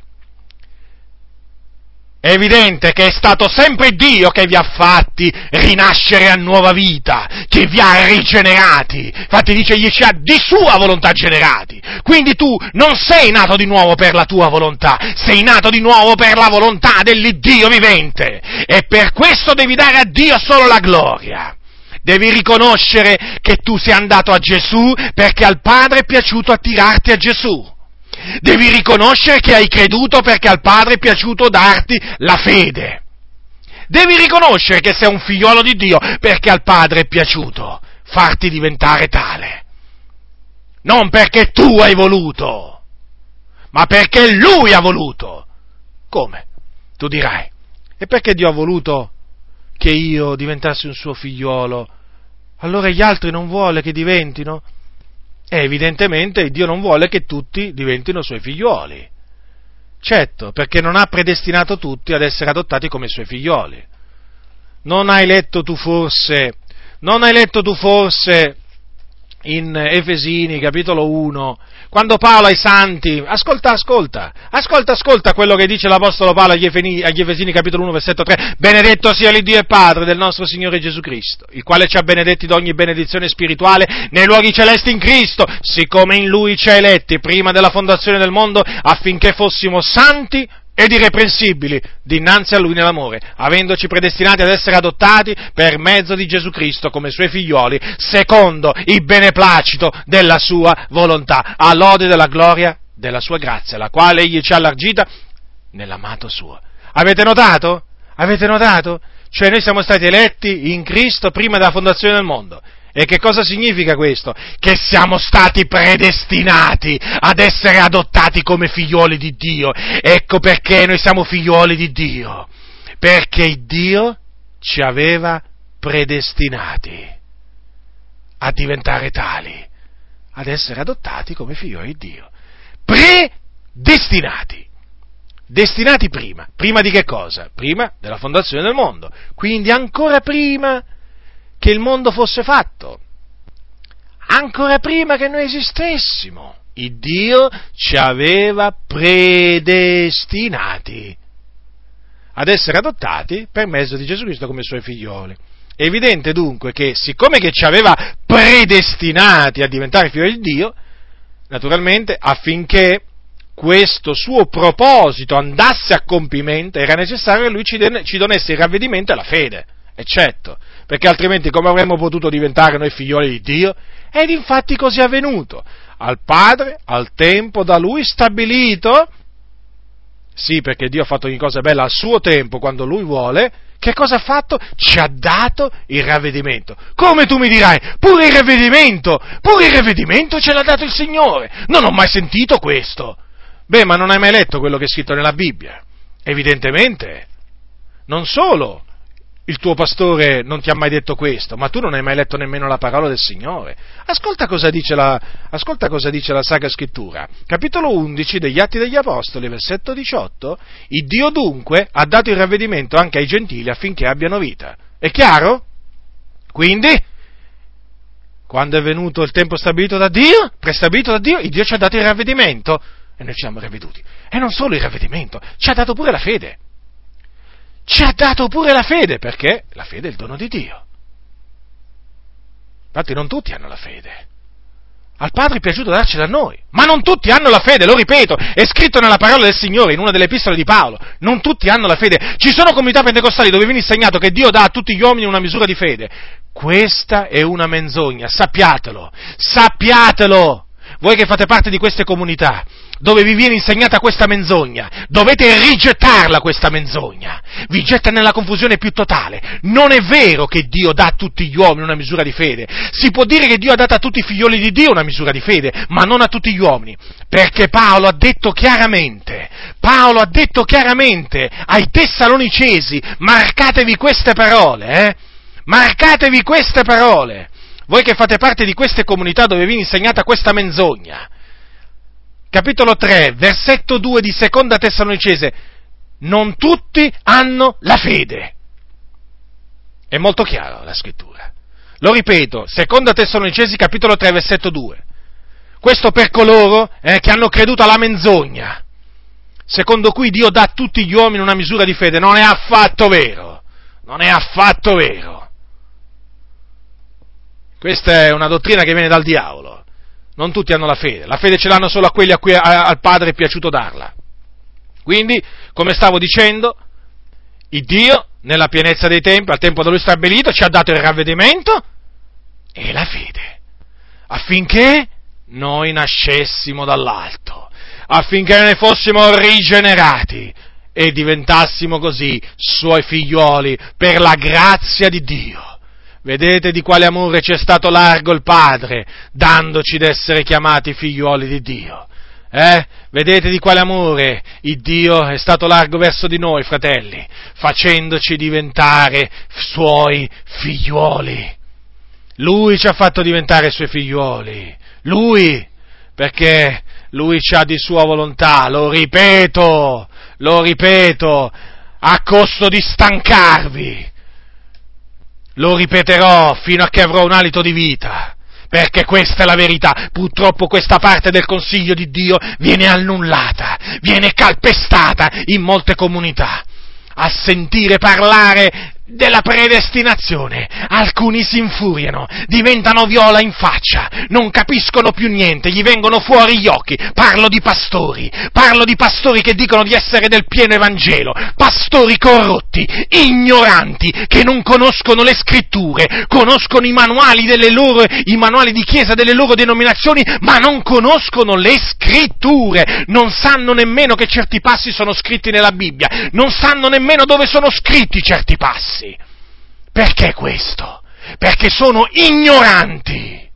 è evidente che è stato sempre Dio che vi ha fatti rinascere a nuova vita, che vi ha rigenerati. Infatti dice gli ci ha di sua volontà generati. Quindi tu non sei nato di nuovo per la tua volontà, sei nato di nuovo per la volontà dell'Iddio vivente. E per questo devi dare a Dio solo la gloria. Devi riconoscere che tu sei andato a Gesù perché al Padre è piaciuto attirarti a Gesù. Devi riconoscere che hai creduto perché al Padre è piaciuto darti la fede. Devi riconoscere che sei un figliolo di Dio perché al Padre è piaciuto farti diventare tale. non perché tu hai voluto, ma perché Lui ha voluto. Come? Tu dirai, e perché Dio ha voluto che io diventassi un suo figliolo? Allora gli altri non vuole che diventino? E evidentemente Dio non vuole che tutti diventino suoi figlioli. Certo, perché non ha predestinato tutti ad essere adottati come suoi figlioli. Non hai letto tu forse, non hai letto tu forse in Efesini capitolo 1, quando Paolo ai santi, ascolta, ascolta, ascolta, ascolta quello che dice l'Apostolo Paolo agli Efesini, agli Efesini capitolo 1 versetto 3, benedetto sia l'Iddio e Padre del nostro Signore Gesù Cristo, il quale ci ha benedetti d'ogni benedizione spirituale nei luoghi celesti in Cristo, siccome in Lui ci ha eletti prima della fondazione del mondo affinché fossimo santi ed irreprensibili dinanzi a Lui nell'amore, avendoci predestinati ad essere adottati per mezzo di Gesù Cristo come Suoi figlioli, secondo il beneplacito della Sua volontà, all'ode della gloria della Sua grazia, la quale Egli ci ha allargita nell'amato Suo. Avete notato? Avete notato? Cioè noi siamo stati eletti in Cristo prima della fondazione del mondo e che cosa significa questo? Che siamo stati predestinati ad essere adottati come figlioli di Dio. Ecco perché noi siamo figlioli di Dio. Perché Dio ci aveva predestinati a diventare tali, ad essere adottati come figlioli di Dio. Predestinati. Destinati prima. Prima di che cosa? Prima della fondazione del mondo. Quindi ancora prima che il mondo fosse fatto, ancora prima che noi esistessimo. Il Dio ci aveva predestinati ad essere adottati per mezzo di Gesù Cristo come suoi figlioli. È evidente dunque che, siccome che ci aveva predestinati a diventare figli di Dio, naturalmente affinché questo suo proposito andasse a compimento, era necessario che lui ci, donesse il ravvedimento e la fede, eccetto perché altrimenti come avremmo potuto diventare noi figlioli di Dio? Ed infatti così è avvenuto. Al Padre, al tempo da Lui stabilito, sì, perché Dio ha fatto ogni cosa bella al suo tempo, quando Lui vuole, che cosa ha fatto? Ci ha dato il ravvedimento. Come tu mi dirai? Pure il ravvedimento! Pure il ravvedimento ce l'ha dato il Signore! Non ho mai sentito questo! Beh, ma non hai mai letto quello che è scritto nella Bibbia? Evidentemente. Non solo il tuo pastore non ti ha mai detto questo, ma tu non hai mai letto nemmeno la parola del Signore. Ascolta cosa dice la, cosa dice la Sacra Scrittura. Capitolo 11 degli Atti degli Apostoli, versetto 18. Il Dio dunque ha dato il ravvedimento anche ai gentili affinché abbiano vita. È chiaro? Quindi, quando è venuto il tempo stabilito da Dio, prestabilito da Dio, il Dio ci ha dato il ravvedimento e noi ci siamo ravveduti. E non solo il ravvedimento, ci ha dato pure la fede ci ha dato pure la fede, perché la fede è il dono di Dio. Infatti non tutti hanno la fede. Al Padre è piaciuto darcela a noi, ma non tutti hanno la fede, lo ripeto, è scritto nella parola del Signore, in una delle epistole di Paolo, non tutti hanno la fede. Ci sono comunità pentecostali dove viene insegnato che Dio dà a tutti gli uomini una misura di fede. Questa è una menzogna, sappiatelo, sappiatelo! Voi che fate parte di queste comunità, dove vi viene insegnata questa menzogna, dovete rigettarla questa menzogna, vi getta nella confusione più totale. Non è vero che Dio dà a tutti gli uomini una misura di fede, si può dire che Dio ha dato a tutti i figlioli di Dio una misura di fede, ma non a tutti gli uomini, perché Paolo ha detto chiaramente, Paolo ha detto chiaramente ai Tessalonicesi, marcatevi queste parole, eh? Marcatevi queste parole. Voi che fate parte di queste comunità dove viene insegnata questa menzogna, capitolo 3, versetto 2 di seconda Tessalonicese, non tutti hanno la fede. È molto chiaro la scrittura. Lo ripeto, seconda Tessalonicesi, capitolo 3, versetto 2. Questo per coloro eh, che hanno creduto alla menzogna, secondo cui Dio dà a tutti gli uomini una misura di fede. Non è affatto vero. Non è affatto vero. Questa è una dottrina che viene dal diavolo non tutti hanno la fede, la fede ce l'hanno solo a quelli a cui al Padre è piaciuto darla. Quindi, come stavo dicendo, il Dio, nella pienezza dei tempi, al tempo da lui stabilito, ci ha dato il ravvedimento e la fede, affinché noi nascessimo dall'alto, affinché ne fossimo rigenerati e diventassimo così suoi figlioli per la grazia di Dio vedete di quale amore ci è stato largo il Padre, dandoci d'essere chiamati figliuoli di Dio. Eh? Vedete di quale amore il Dio è stato largo verso di noi, fratelli, facendoci diventare suoi figliuoli. Lui ci ha fatto diventare suoi figliuoli. Lui, perché lui ci ha di sua volontà, lo ripeto, lo ripeto, a costo di stancarvi. Lo ripeterò fino a che avrò un alito di vita perché questa è la verità. Purtroppo questa parte del consiglio di Dio viene annullata, viene calpestata in molte comunità. A sentire parlare della predestinazione. Alcuni si infuriano, diventano viola in faccia, non capiscono più niente, gli vengono fuori gli occhi. Parlo di pastori, parlo di pastori che dicono di essere del pieno Evangelo, pastori corrotti, ignoranti, che non conoscono le scritture, conoscono i manuali, loro, i manuali di chiesa delle loro denominazioni, ma non conoscono le scritture, non sanno nemmeno che certi passi sono scritti nella Bibbia, non sanno nemmeno dove sono scritti certi passi passi. Perché questo? Perché sono ignoranti.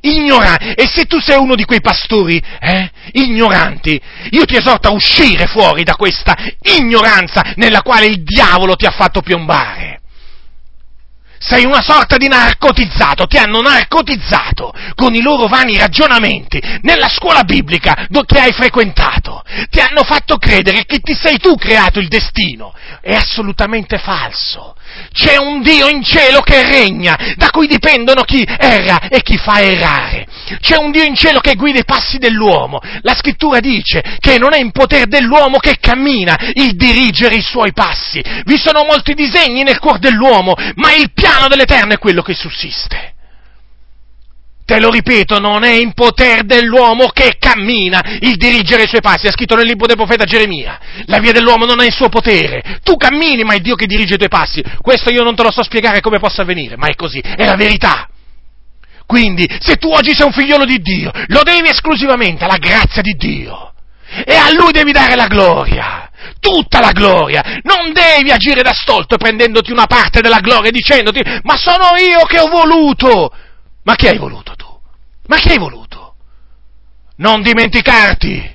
Ignoranti. E se tu sei uno di quei pastori, eh, ignoranti, io ti esorto a uscire fuori da questa ignoranza nella quale il diavolo ti ha fatto piombare. Sei una sorta di narcotizzato, ti hanno narcotizzato con i loro vani ragionamenti nella scuola biblica che hai frequentato. Ti hanno fatto credere che ti sei tu creato il destino. È assolutamente falso. C'è un Dio in cielo che regna, da cui dipendono chi erra e chi fa errare. C'è un Dio in cielo che guida i passi dell'uomo. La scrittura dice che non è in potere dell'uomo che cammina il dirigere i suoi passi. Vi sono molti disegni nel cuore dell'uomo, ma il piano dell'Eterno è quello che sussiste. Te lo ripeto, non è in potere dell'uomo che cammina il dirigere i suoi passi. È scritto nel libro del profeta Geremia. La via dell'uomo non è in suo potere. Tu cammini, ma è Dio che dirige i tuoi passi. Questo io non te lo so spiegare come possa avvenire, ma è così, è la verità. Quindi, se tu oggi sei un figliolo di Dio, lo devi esclusivamente alla grazia di Dio. E a Lui devi dare la gloria, tutta la gloria. Non devi agire da stolto prendendoti una parte della gloria dicendoti, ma sono io che ho voluto. Ma che hai voluto tu? Ma che hai voluto? Non dimenticarti,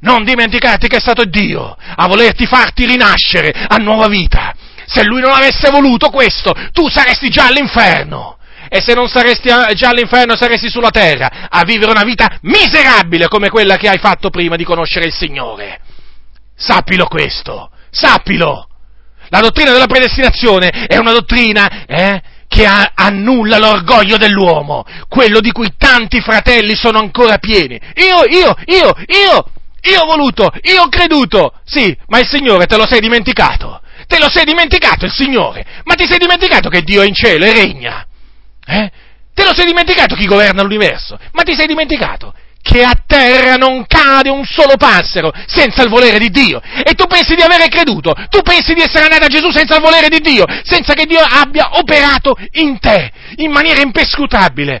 non dimenticarti che è stato Dio a volerti farti rinascere a nuova vita. Se Lui non avesse voluto questo, tu saresti già all'inferno. E se non saresti già all'inferno, saresti sulla terra a vivere una vita miserabile come quella che hai fatto prima di conoscere il Signore. Sappilo questo, sappilo. La dottrina della predestinazione è una dottrina eh, che annulla l'orgoglio dell'uomo, quello di cui tanti fratelli sono ancora pieni. Io, io, io, io, io ho voluto, io ho creduto, sì, ma il Signore te lo sei dimenticato. Te lo sei dimenticato il Signore, ma ti sei dimenticato che Dio è in cielo e regna. Eh? Te lo sei dimenticato chi governa l'universo, ma ti sei dimenticato che a terra non cade un solo passero senza il volere di Dio. E tu pensi di avere creduto, tu pensi di essere andato a Gesù senza il volere di Dio, senza che Dio abbia operato in te in maniera impescrutabile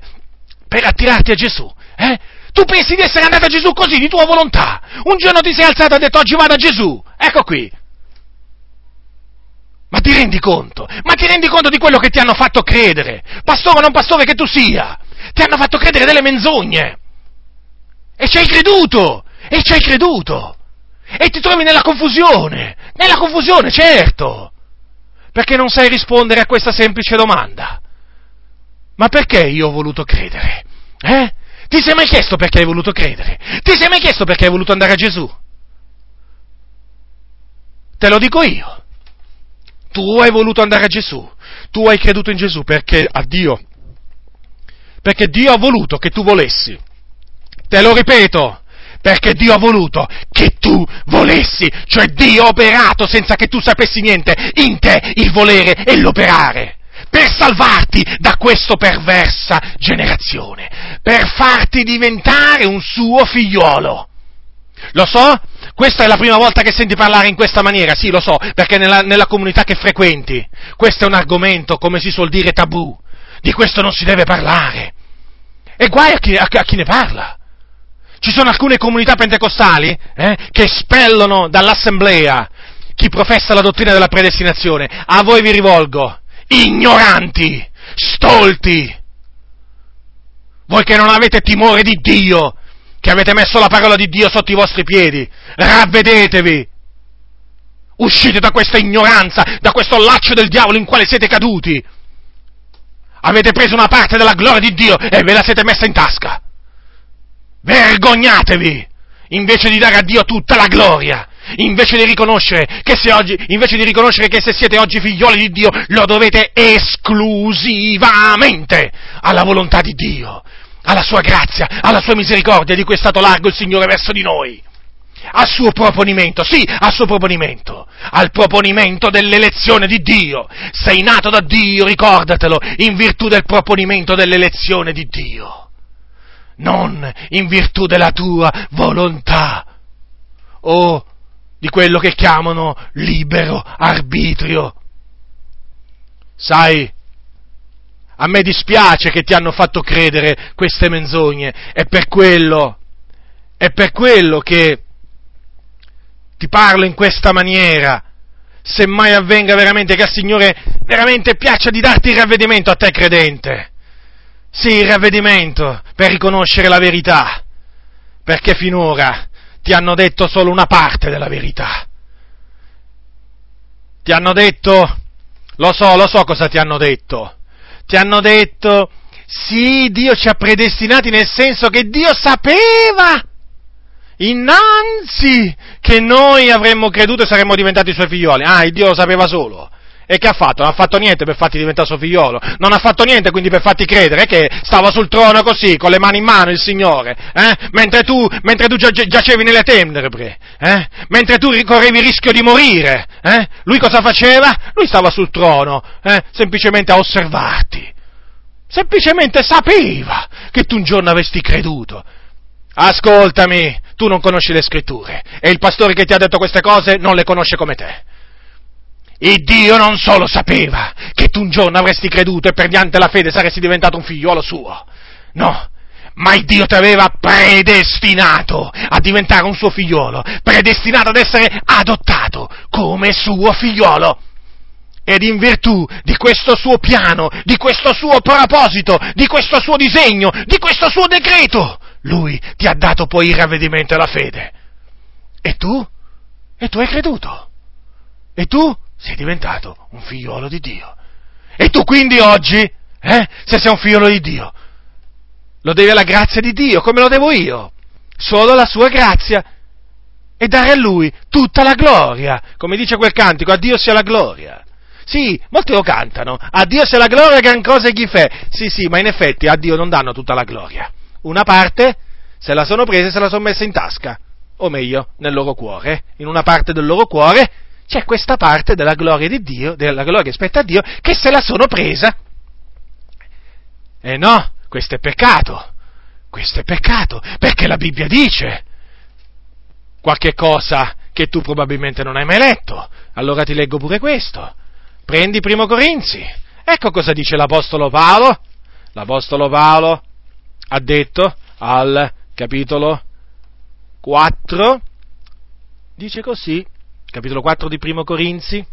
per attirarti a Gesù. Eh? Tu pensi di essere andato a Gesù così, di tua volontà. Un giorno ti sei alzato e hai detto oggi vado a Gesù. Ecco qui. Ma ti rendi conto? Ma ti rendi conto di quello che ti hanno fatto credere? Pastore o non pastore che tu sia? Ti hanno fatto credere delle menzogne. E ci hai creduto! E ci hai creduto! E ti trovi nella confusione! Nella confusione, certo! Perché non sai rispondere a questa semplice domanda. Ma perché io ho voluto credere? Eh? Ti sei mai chiesto perché hai voluto credere? Ti sei mai chiesto perché hai voluto andare a Gesù? Te lo dico io. Tu hai voluto andare a Gesù. Tu hai creduto in Gesù perché a Dio. Perché Dio ha voluto che tu volessi. Te lo ripeto, perché Dio ha voluto che tu volessi, cioè Dio ha operato senza che tu sapessi niente, in te il volere e l'operare, per salvarti da questa perversa generazione, per farti diventare un suo figliolo. Lo so? Questa è la prima volta che senti parlare in questa maniera, sì, lo so, perché nella, nella comunità che frequenti, questo è un argomento, come si suol dire, tabù. Di questo non si deve parlare. E guai a chi, a, a chi ne parla. Ci sono alcune comunità pentecostali eh, che spellono dall'assemblea chi professa la dottrina della predestinazione. A voi vi rivolgo, ignoranti, stolti, voi che non avete timore di Dio, che avete messo la parola di Dio sotto i vostri piedi, ravvedetevi, uscite da questa ignoranza, da questo laccio del diavolo in quale siete caduti, avete preso una parte della gloria di Dio e ve la siete messa in tasca, vergognatevi, invece di dare a Dio tutta la gloria, invece di riconoscere che se, oggi, invece di riconoscere che se siete oggi figlioli di Dio, lo dovete esclusivamente alla volontà di Dio, alla sua grazia, alla sua misericordia di cui è stato largo il Signore verso di noi. Al suo proponimento, sì, al suo proponimento, al proponimento dell'elezione di Dio. Sei nato da Dio, ricordatelo, in virtù del proponimento dell'elezione di Dio, non in virtù della tua volontà o di quello che chiamano libero arbitrio. Sai, a me dispiace che ti hanno fatto credere queste menzogne, è per quello, è per quello che ti parlo in questa maniera. Se mai avvenga veramente che al Signore veramente piaccia di darti il ravvedimento a te credente. Sì, il ravvedimento per riconoscere la verità. Perché finora ti hanno detto solo una parte della verità. Ti hanno detto, lo so, lo so cosa ti hanno detto. Ti hanno detto, sì, Dio ci ha predestinati nel senso che Dio sapeva innanzi che noi avremmo creduto e saremmo diventati suoi figlioli. Ah, Dio lo sapeva solo. E che ha fatto? Non ha fatto niente per farti diventare suo figliolo. Non ha fatto niente quindi per farti credere che stava sul trono così, con le mani in mano il Signore. Eh? Mentre tu, mentre tu giacevi nelle tenebre. Eh? Mentre tu correvi il rischio di morire. Eh? Lui cosa faceva? Lui stava sul trono, eh? semplicemente a osservarti. Semplicemente sapeva che tu un giorno avresti creduto. Ascoltami, tu non conosci le scritture e il pastore che ti ha detto queste cose non le conosce come te. Il Dio non solo sapeva che tu un giorno avresti creduto e per mediante la fede saresti diventato un figliuolo suo, no, ma il Dio ti aveva predestinato a diventare un suo figliuolo, predestinato ad essere adottato come suo figliuolo. Ed in virtù di questo suo piano, di questo suo proposito, di questo suo disegno, di questo suo decreto, lui ti ha dato poi il ravvedimento e la fede. E tu? E tu hai creduto. E tu sei diventato un figliolo di Dio. E tu quindi oggi, eh, se sei un figliolo di Dio, lo devi alla grazia di Dio, come lo devo io. Solo la sua grazia e dare a Lui tutta la gloria. Come dice quel cantico, a Dio sia la gloria. Sì, molti lo cantano, a Dio sia la gloria, gran cosa gli fa. Sì, sì, ma in effetti a Dio non danno tutta la gloria. Una parte se la sono presa e se la sono messa in tasca, o meglio, nel loro cuore. In una parte del loro cuore c'è questa parte della gloria di Dio, della gloria che spetta a Dio, che se la sono presa. E no, questo è peccato. Questo è peccato, perché la Bibbia dice qualche cosa che tu probabilmente non hai mai letto. Allora ti leggo pure questo. Prendi primo Corinzi. Ecco cosa dice l'Apostolo Paolo. L'Apostolo Paolo ha detto al capitolo 4, dice così, capitolo 4 di Primo Corinzi.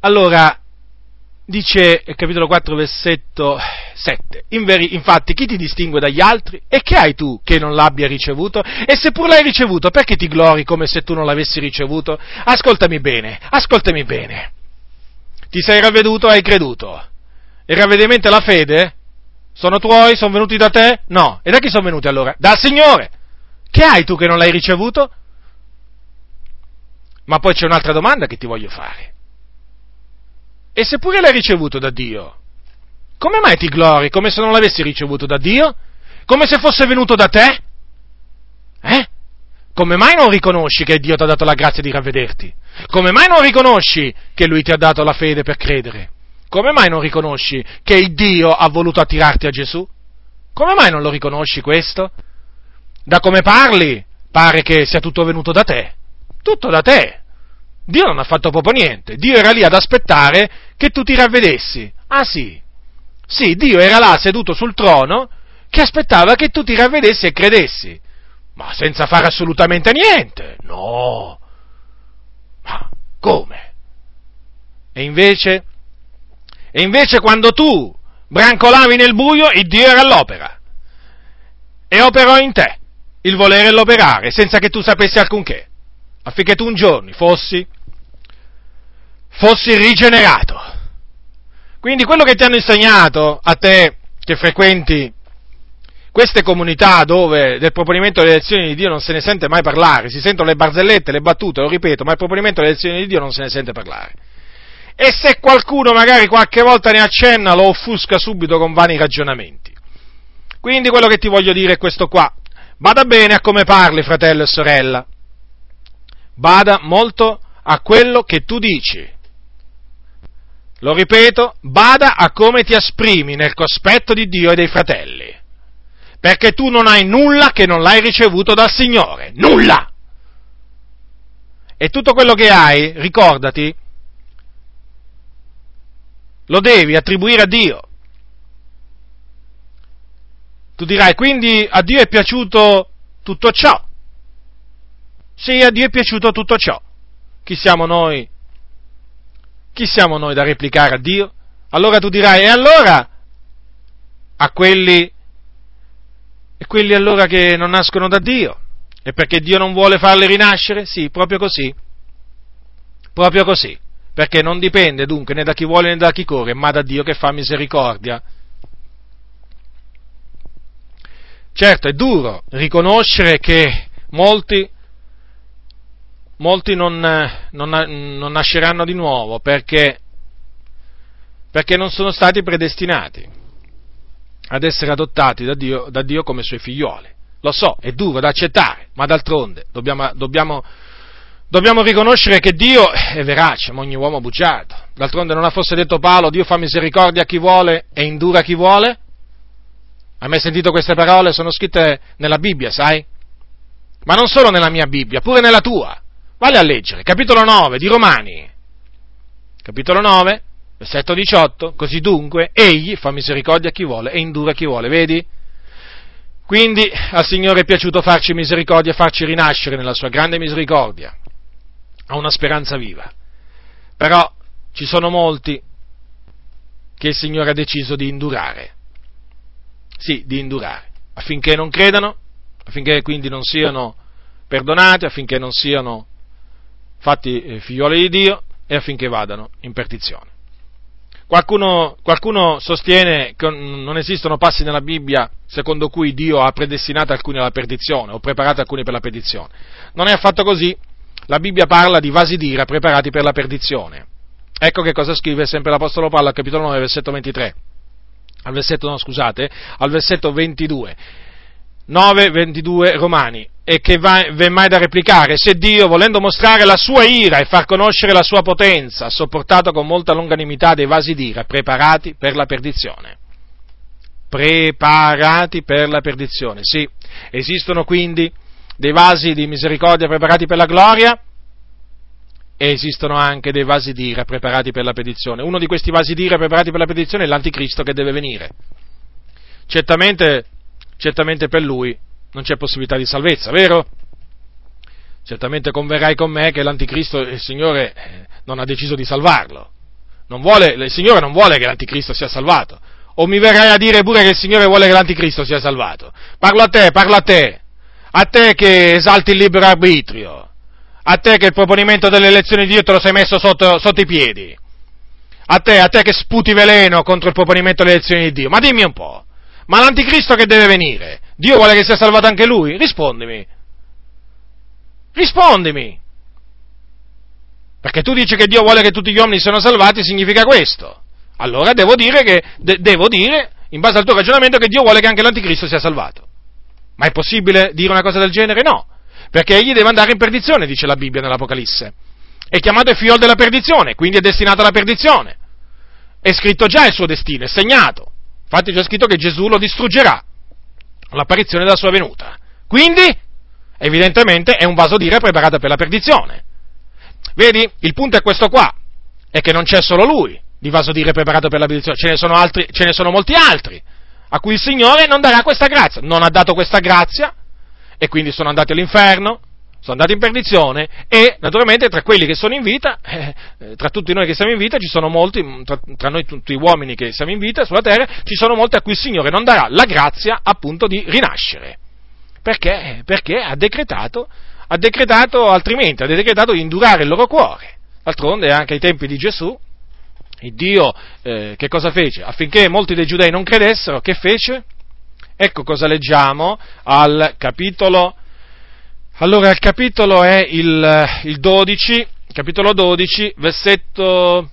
Allora, dice il capitolo 4, versetto 7. In veri, infatti, chi ti distingue dagli altri? E che hai tu che non l'abbia ricevuto? E se pur l'hai ricevuto, perché ti glori come se tu non l'avessi ricevuto? Ascoltami bene, ascoltami bene. Ti sei ravveduto, hai creduto. Il ravvedimento e la fede sono tuoi? Sono venuti da te? No. E da chi sono venuti allora? Dal Signore. Che hai tu che non l'hai ricevuto? Ma poi c'è un'altra domanda che ti voglio fare. E seppure l'hai ricevuto da Dio, come mai ti glori come se non l'avessi ricevuto da Dio? Come se fosse venuto da te? Eh? Come mai non riconosci che Dio ti ha dato la grazia di ravvederti? Come mai non riconosci che Lui ti ha dato la fede per credere? Come mai non riconosci che il Dio ha voluto attirarti a Gesù? Come mai non lo riconosci questo? Da come parli, pare che sia tutto venuto da te. Tutto da te. Dio non ha fatto proprio niente. Dio era lì ad aspettare che tu ti ravvedessi. Ah sì. Sì, Dio era là seduto sul trono che aspettava che tu ti ravvedessi e credessi. Ma senza fare assolutamente niente. No. Ma come? E invece E invece quando tu brancolavi nel buio, il Dio era all'opera. E operò in te il volere e l'operare, senza che tu sapessi alcunché, affinché tu un giorno fossi, fossi rigenerato. Quindi quello che ti hanno insegnato a te che frequenti queste comunità dove del proponimento delle elezioni di Dio non se ne sente mai parlare, si sentono le barzellette, le battute, lo ripeto, ma il proponimento delle elezioni di Dio non se ne sente parlare. E se qualcuno magari qualche volta ne accenna, lo offusca subito con vani ragionamenti. Quindi quello che ti voglio dire è questo qua. Bada bene a come parli, fratello e sorella. Bada molto a quello che tu dici. Lo ripeto, bada a come ti esprimi nel cospetto di Dio e dei fratelli. Perché tu non hai nulla che non l'hai ricevuto dal Signore. Nulla! E tutto quello che hai, ricordati, lo devi attribuire a Dio. Tu dirai, quindi a Dio è piaciuto tutto ciò. Sì, a Dio è piaciuto tutto ciò. Chi siamo noi? Chi siamo noi da replicare a Dio? Allora tu dirai, e allora a quelli, e quelli allora che non nascono da Dio? E perché Dio non vuole farli rinascere? Sì, proprio così. Proprio così perché non dipende dunque né da chi vuole né da chi corre, ma da Dio che fa misericordia. Certo, è duro riconoscere che molti, molti non, non, non, nasceranno di nuovo perché, perché, non sono stati predestinati ad essere adottati da Dio, da Dio come suoi figlioli. Lo so, è duro da accettare, ma d'altronde dobbiamo, dobbiamo Dobbiamo riconoscere che Dio è verace, ma ogni uomo bugiardo. D'altronde non ha forse detto Paolo, Dio fa misericordia a chi vuole e indura a chi vuole? Hai mai sentito queste parole? Sono scritte nella Bibbia, sai? Ma non solo nella mia Bibbia, pure nella tua. Vale a leggere, capitolo 9 di Romani. Capitolo 9, versetto 18. Così dunque, egli fa misericordia a chi vuole e indura a chi vuole, vedi? Quindi al Signore è piaciuto farci misericordia farci rinascere nella sua grande misericordia a una speranza viva. Però ci sono molti che il Signore ha deciso di indurare. Sì, di indurare, affinché non credano, affinché quindi non siano perdonati, affinché non siano fatti eh, figlioli di Dio e affinché vadano in perdizione. Qualcuno, qualcuno, sostiene che non esistono passi nella Bibbia secondo cui Dio ha predestinato alcuni alla perdizione o preparato alcuni per la perdizione. Non è affatto così, la Bibbia parla di vasi d'ira preparati per la perdizione. Ecco che cosa scrive sempre l'Apostolo Paolo al capitolo 9, versetto 23. Al versetto, no, scusate, al versetto 22. 9, 22 Romani. E che va, v'è mai da replicare? Se Dio, volendo mostrare la sua ira e far conoscere la sua potenza, ha sopportato con molta longanimità dei vasi d'ira preparati per la perdizione. Preparati per la perdizione. Sì, esistono quindi dei vasi di misericordia preparati per la gloria e esistono anche dei vasi d'ira preparati per la perdizione. Uno di questi vasi d'ira preparati per la perdizione è l'anticristo che deve venire. Certamente, certamente per lui non c'è possibilità di salvezza, vero? Certamente converrai con me che l'anticristo, il Signore eh, non ha deciso di salvarlo. Vuole, il Signore non vuole che l'anticristo sia salvato. O mi verrai a dire pure che il Signore vuole che l'anticristo sia salvato. Parlo a te, parlo a te a te che esalti il libero arbitrio, a te che il proponimento delle elezioni di Dio te lo sei messo sotto, sotto i piedi, a te, a te che sputi veleno contro il proponimento delle elezioni di Dio, ma dimmi un po', ma l'anticristo che deve venire, Dio vuole che sia salvato anche lui? Rispondimi. Rispondimi. Perché tu dici che Dio vuole che tutti gli uomini siano salvati, significa questo. Allora devo dire, che, de- devo dire, in base al tuo ragionamento, che Dio vuole che anche l'anticristo sia salvato. Ma è possibile dire una cosa del genere? No, perché egli deve andare in perdizione, dice la Bibbia nell'Apocalisse. È chiamato il figlio della perdizione, quindi è destinato alla perdizione. È scritto già il suo destino, è segnato. Infatti c'è scritto che Gesù lo distruggerà all'apparizione della sua venuta. Quindi, evidentemente, è un vaso d'ira preparato per la perdizione. Vedi, il punto è questo qua, è che non c'è solo lui di vaso d'ira preparato per la perdizione, ce ne sono, altri, ce ne sono molti altri a cui il Signore non darà questa grazia. Non ha dato questa grazia e quindi sono andati all'inferno, sono andati in perdizione e naturalmente tra quelli che sono in vita, (laughs) eh, tra tutti noi che siamo in vita, ci sono molti, mm, tra, tra, noi tutti gli uomini che siamo in vita sulla terra, ci sono molti a cui il Signore non darà la grazia appunto di rinascere. Perché? Perché ha decretato, ha decretato altrimenti, ha decretato di indurare il loro cuore. D'altronde anche ai tempi di Gesù, il Dio eh, che cosa fece? Affinché molti dei giudei non credessero, che fece? Ecco cosa leggiamo al capitolo allora il capitolo è il, il 12, capitolo 12, versetto,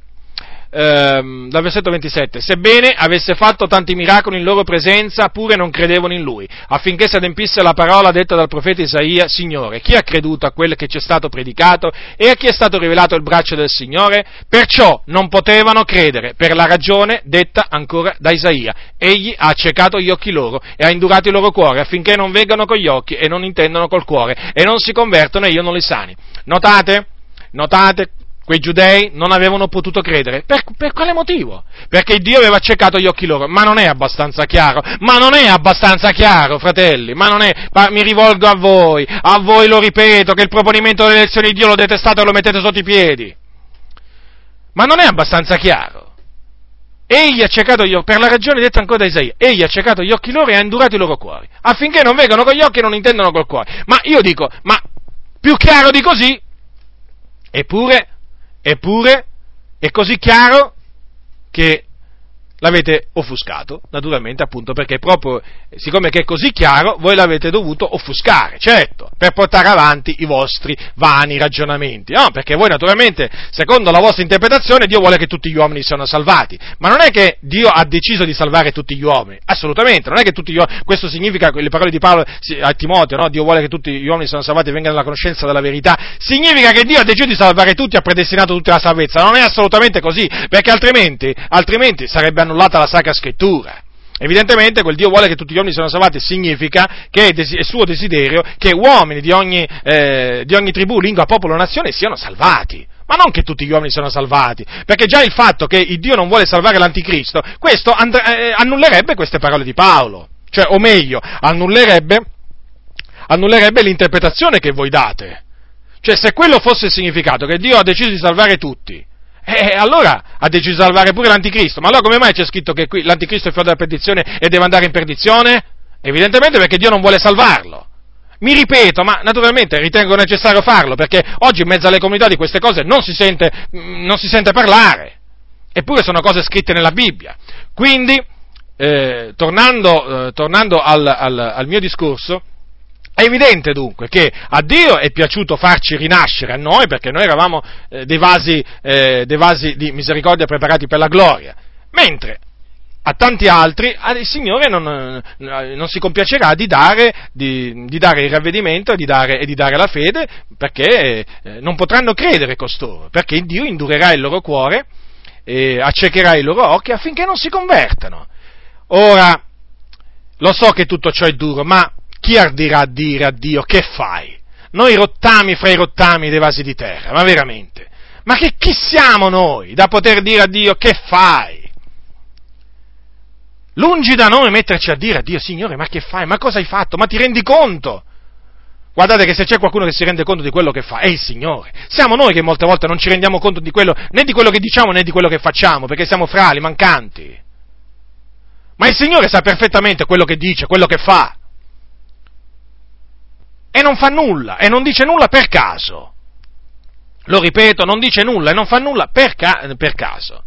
ehm, dal versetto 27. Sebbene avesse fatto tanti miracoli in loro presenza, pure non credevano in lui, affinché si adempisse la parola detta dal profeta Isaia, Signore, chi ha creduto a quello che ci è stato predicato e a chi è stato rivelato il braccio del Signore? Perciò non potevano credere, per la ragione detta ancora da Isaia. Egli ha accecato gli occhi loro e ha indurato il loro cuore, affinché non vengano con gli occhi e non intendano col cuore e non si convertono e io non li sani. Notate? Notate quei giudei non avevano potuto credere. Per, per, quale motivo? Perché Dio aveva accecato gli occhi loro. Ma non è abbastanza chiaro. Ma non è abbastanza chiaro, fratelli. Ma non è. Ma mi rivolgo a voi. A voi lo ripeto, che il proponimento delle elezioni di Dio lo detestate e lo mettete sotto i piedi. Ma non è abbastanza chiaro. Egli ha accecato gli occhi, per la ragione detta ancora da Isaia, egli ha accecato gli occhi loro e ha indurato i loro cuori, affinché non vengano con gli occhi e non intendano col cuore. Ma io dico, ma più chiaro di così? Eppure Eppure è così chiaro che l'avete offuscato, naturalmente appunto perché proprio, siccome che è così chiaro, voi l'avete dovuto offuscare, certo, per portare avanti i vostri vani ragionamenti, no? Perché voi naturalmente, secondo la vostra interpretazione, Dio vuole che tutti gli uomini siano salvati, ma non è che Dio ha deciso di salvare tutti gli uomini, assolutamente, non è che tutti gli uomini, questo significa, le parole di Paolo a Timoteo, no? Dio vuole che tutti gli uomini siano salvati e vengano alla conoscenza della verità, significa che Dio ha deciso di salvare tutti ha predestinato tutti alla salvezza, non è assolutamente così, perché altrimenti, altrimenti sarebbe annullato annullata la Sacra Scrittura. Evidentemente quel Dio vuole che tutti gli uomini siano salvati, significa che è suo desiderio che uomini di ogni, eh, di ogni tribù, lingua, popolo, nazione siano salvati. Ma non che tutti gli uomini siano salvati, perché già il fatto che il Dio non vuole salvare l'anticristo, questo and- eh, annullerebbe queste parole di Paolo. Cioè, o meglio, annullerebbe, annullerebbe l'interpretazione che voi date. Cioè, se quello fosse il significato, che Dio ha deciso di salvare tutti, e allora ha deciso di salvare pure l'anticristo. Ma allora come mai c'è scritto che qui l'anticristo è fuori dalla perdizione e deve andare in perdizione? Evidentemente perché Dio non vuole salvarlo. Mi ripeto, ma naturalmente ritengo necessario farlo, perché oggi in mezzo alle comunità di queste cose non si sente, mm, non si sente parlare. Eppure sono cose scritte nella Bibbia. Quindi, eh, tornando, eh, tornando al, al, al mio discorso, evidente dunque che a Dio è piaciuto farci rinascere a noi perché noi eravamo eh, dei, vasi, eh, dei, vasi, di misericordia preparati per la gloria, mentre a tanti altri il Signore non, eh, non si compiacerà di dare, di, di dare il ravvedimento di dare, e di dare, la fede perché eh, non potranno credere costoro, perché Dio indurerà il loro cuore e accecherà i loro occhi affinché non si convertano. Ora, lo so che tutto ciò è duro, ma chi ardirà a dire a Dio che fai? Noi rottami fra i rottami dei vasi di terra, ma veramente? Ma che chi siamo noi da poter dire a Dio che fai? Lungi da noi metterci a dire a Dio, Signore, ma che fai? Ma cosa hai fatto? Ma ti rendi conto? Guardate che se c'è qualcuno che si rende conto di quello che fa, è il Signore. Siamo noi che molte volte non ci rendiamo conto di quello, né di quello che diciamo né di quello che facciamo, perché siamo frali, mancanti. Ma il Signore sa perfettamente quello che dice, quello che fa e non fa nulla, e non dice nulla per caso. Lo ripeto, non dice nulla e non fa nulla per, ca- per caso.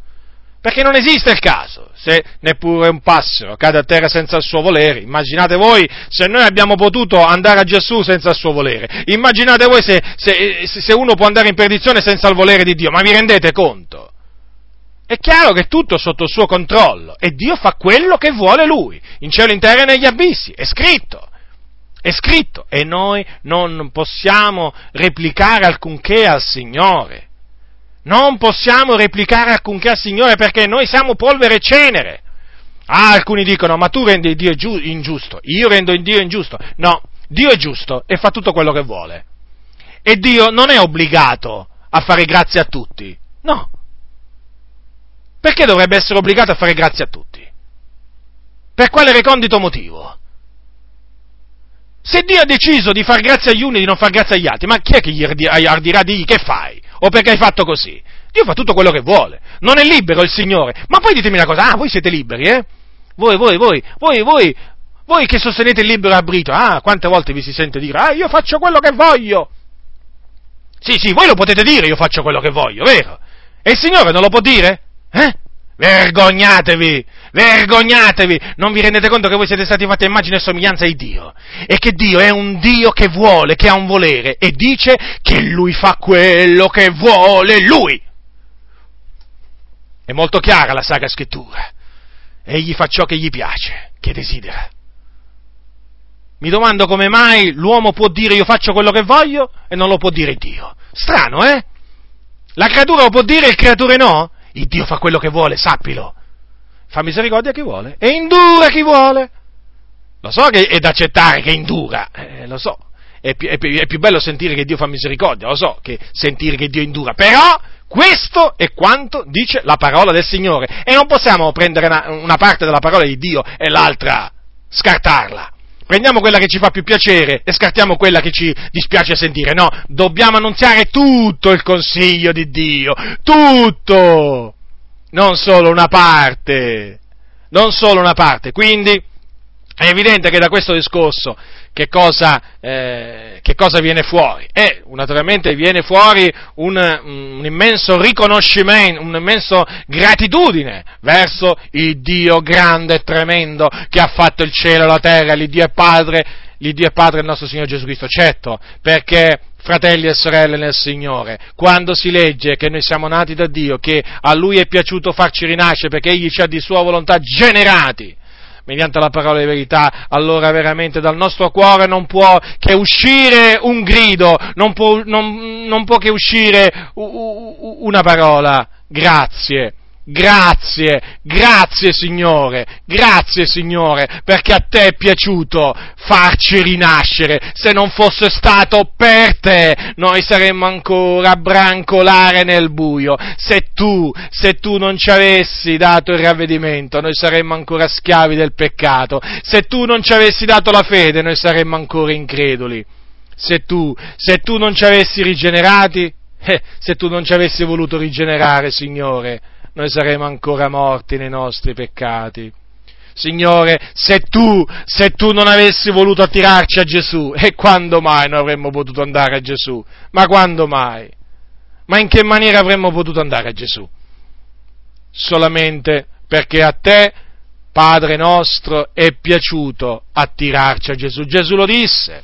Perché non esiste il caso, se neppure un passero cade a terra senza il suo volere. Immaginate voi se noi abbiamo potuto andare a Gesù senza il suo volere. Immaginate voi se, se, se uno può andare in perdizione senza il volere di Dio. Ma vi rendete conto? È chiaro che è tutto sotto il suo controllo e Dio fa quello che vuole Lui, in cielo, in terra e negli abissi, è scritto. È scritto e noi non possiamo replicare alcunché al Signore. Non possiamo replicare alcunché al Signore perché noi siamo polvere e cenere. Ah, alcuni dicono, ma tu rendi Dio ingiusto, io rendo Dio ingiusto. No, Dio è giusto e fa tutto quello che vuole. E Dio non è obbligato a fare grazie a tutti. No. Perché dovrebbe essere obbligato a fare grazie a tutti? Per quale recondito motivo? Se Dio ha deciso di far grazia agli uni e di non far grazia agli altri, ma chi è che gli ardirà di che fai? O perché hai fatto così? Dio fa tutto quello che vuole. Non è libero il Signore. Ma poi ditemi una cosa, ah, voi siete liberi, eh? Voi, voi, voi, voi, voi, voi che sostenete il libero arbitrio, ah, quante volte vi si sente dire, ah, io faccio quello che voglio. Sì, sì, voi lo potete dire, io faccio quello che voglio, vero? E il Signore non lo può dire? Eh? Vergognatevi! Vergognatevi! Non vi rendete conto che voi siete stati fatti a immagine e somiglianza di Dio? E che Dio è un Dio che vuole, che ha un volere e dice che Lui fa quello che vuole Lui! È molto chiara la Sacra Scrittura. Egli fa ciò che gli piace, che desidera. Mi domando come mai l'uomo può dire io faccio quello che voglio e non lo può dire Dio. Strano, eh? La creatura lo può dire e il creatore no? Il Dio fa quello che vuole, sappilo. Fa misericordia a chi vuole e indura chi vuole. Lo so che è da accettare che indura, eh, lo so. È più, è, più, è più, bello sentire che Dio fa misericordia, lo so, che sentire che Dio indura. Però questo è quanto dice la parola del Signore. E non possiamo prendere una, una parte della parola di Dio e l'altra scartarla. Prendiamo quella che ci fa più piacere e scartiamo quella che ci dispiace sentire. No, dobbiamo annunziare tutto il consiglio di Dio, tutto, non solo una parte, non solo una parte. Quindi è evidente che da questo discorso che cosa, eh, che cosa viene fuori? E naturalmente viene fuori un, un immenso riconoscimento, un'immensa gratitudine verso il Dio grande e tremendo che ha fatto il cielo e la terra, l'Iddio è Padre, l'Iddio è Padre del nostro Signore Gesù Cristo, certo, perché fratelli e sorelle nel Signore, quando si legge che noi siamo nati da Dio, che a Lui è piaciuto farci rinascere perché Egli ci ha di Sua volontà generati, mediante la parola di verità, allora veramente dal nostro cuore non può che uscire un grido, non può, non, non può che uscire una parola, grazie Grazie, grazie Signore, grazie Signore, perché a te è piaciuto farci rinascere. Se non fosse stato per te, noi saremmo ancora a brancolare nel buio. Se tu, se tu non ci avessi dato il ravvedimento, noi saremmo ancora schiavi del peccato. Se tu non ci avessi dato la fede, noi saremmo ancora increduli. Se tu, se tu non ci avessi rigenerati, eh, se tu non ci avessi voluto rigenerare, Signore, noi saremo ancora morti nei nostri peccati. Signore, se tu, se tu non avessi voluto attirarci a Gesù, e quando mai noi avremmo potuto andare a Gesù? Ma quando mai? Ma in che maniera avremmo potuto andare a Gesù? Solamente perché a te, Padre nostro, è piaciuto attirarci a Gesù. Gesù lo disse.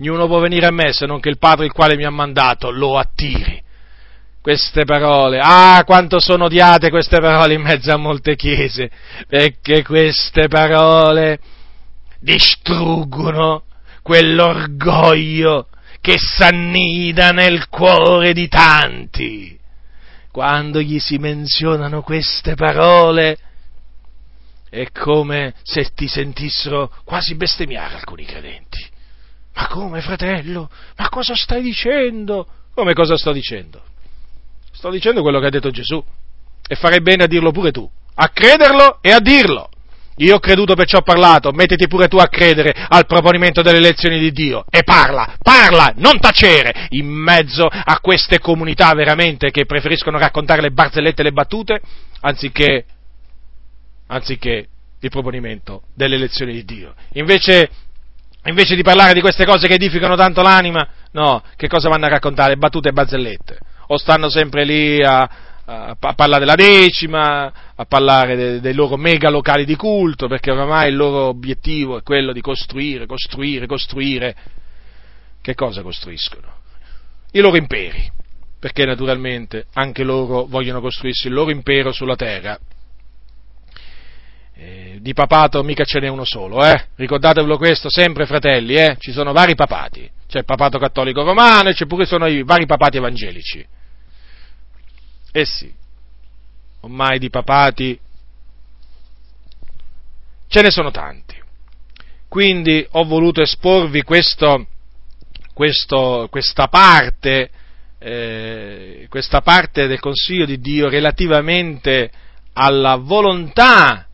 Ognuno può venire a me se non che il Padre il quale mi ha mandato lo attiri queste parole. Ah, quanto sono odiate queste parole in mezzo a molte chiese, perché queste parole distruggono quell'orgoglio che s'annida nel cuore di tanti. Quando gli si menzionano queste parole, è come se ti sentissero quasi bestemmiare alcuni credenti. Ma come, fratello? Ma cosa stai dicendo? Come cosa sto dicendo? Sto dicendo quello che ha detto Gesù e farei bene a dirlo pure tu, a crederlo e a dirlo. Io ho creduto perciò ho parlato, mettiti pure tu a credere al proponimento delle elezioni di Dio e parla, parla, non tacere in mezzo a queste comunità veramente che preferiscono raccontare le barzellette e le battute anziché, anziché il proponimento delle elezioni di Dio. Invece, invece di parlare di queste cose che edificano tanto l'anima, no, che cosa vanno a raccontare? Battute e barzellette o stanno sempre lì a, a, a parlare della decima, a parlare de, dei loro mega locali di culto, perché oramai il loro obiettivo è quello di costruire, costruire, costruire. Che cosa costruiscono? I loro imperi, perché naturalmente anche loro vogliono costruirsi il loro impero sulla terra. Eh, di papato mica ce n'è uno solo, eh? Ricordatevelo questo sempre, fratelli, eh? Ci sono vari papati. C'è il papato cattolico romano e c'è pure sono i vari papati evangelici. Eh sì, ormai di papati ce ne sono tanti. Quindi ho voluto esporvi questo, questo, questa, parte, eh, questa parte del Consiglio di Dio relativamente alla volontà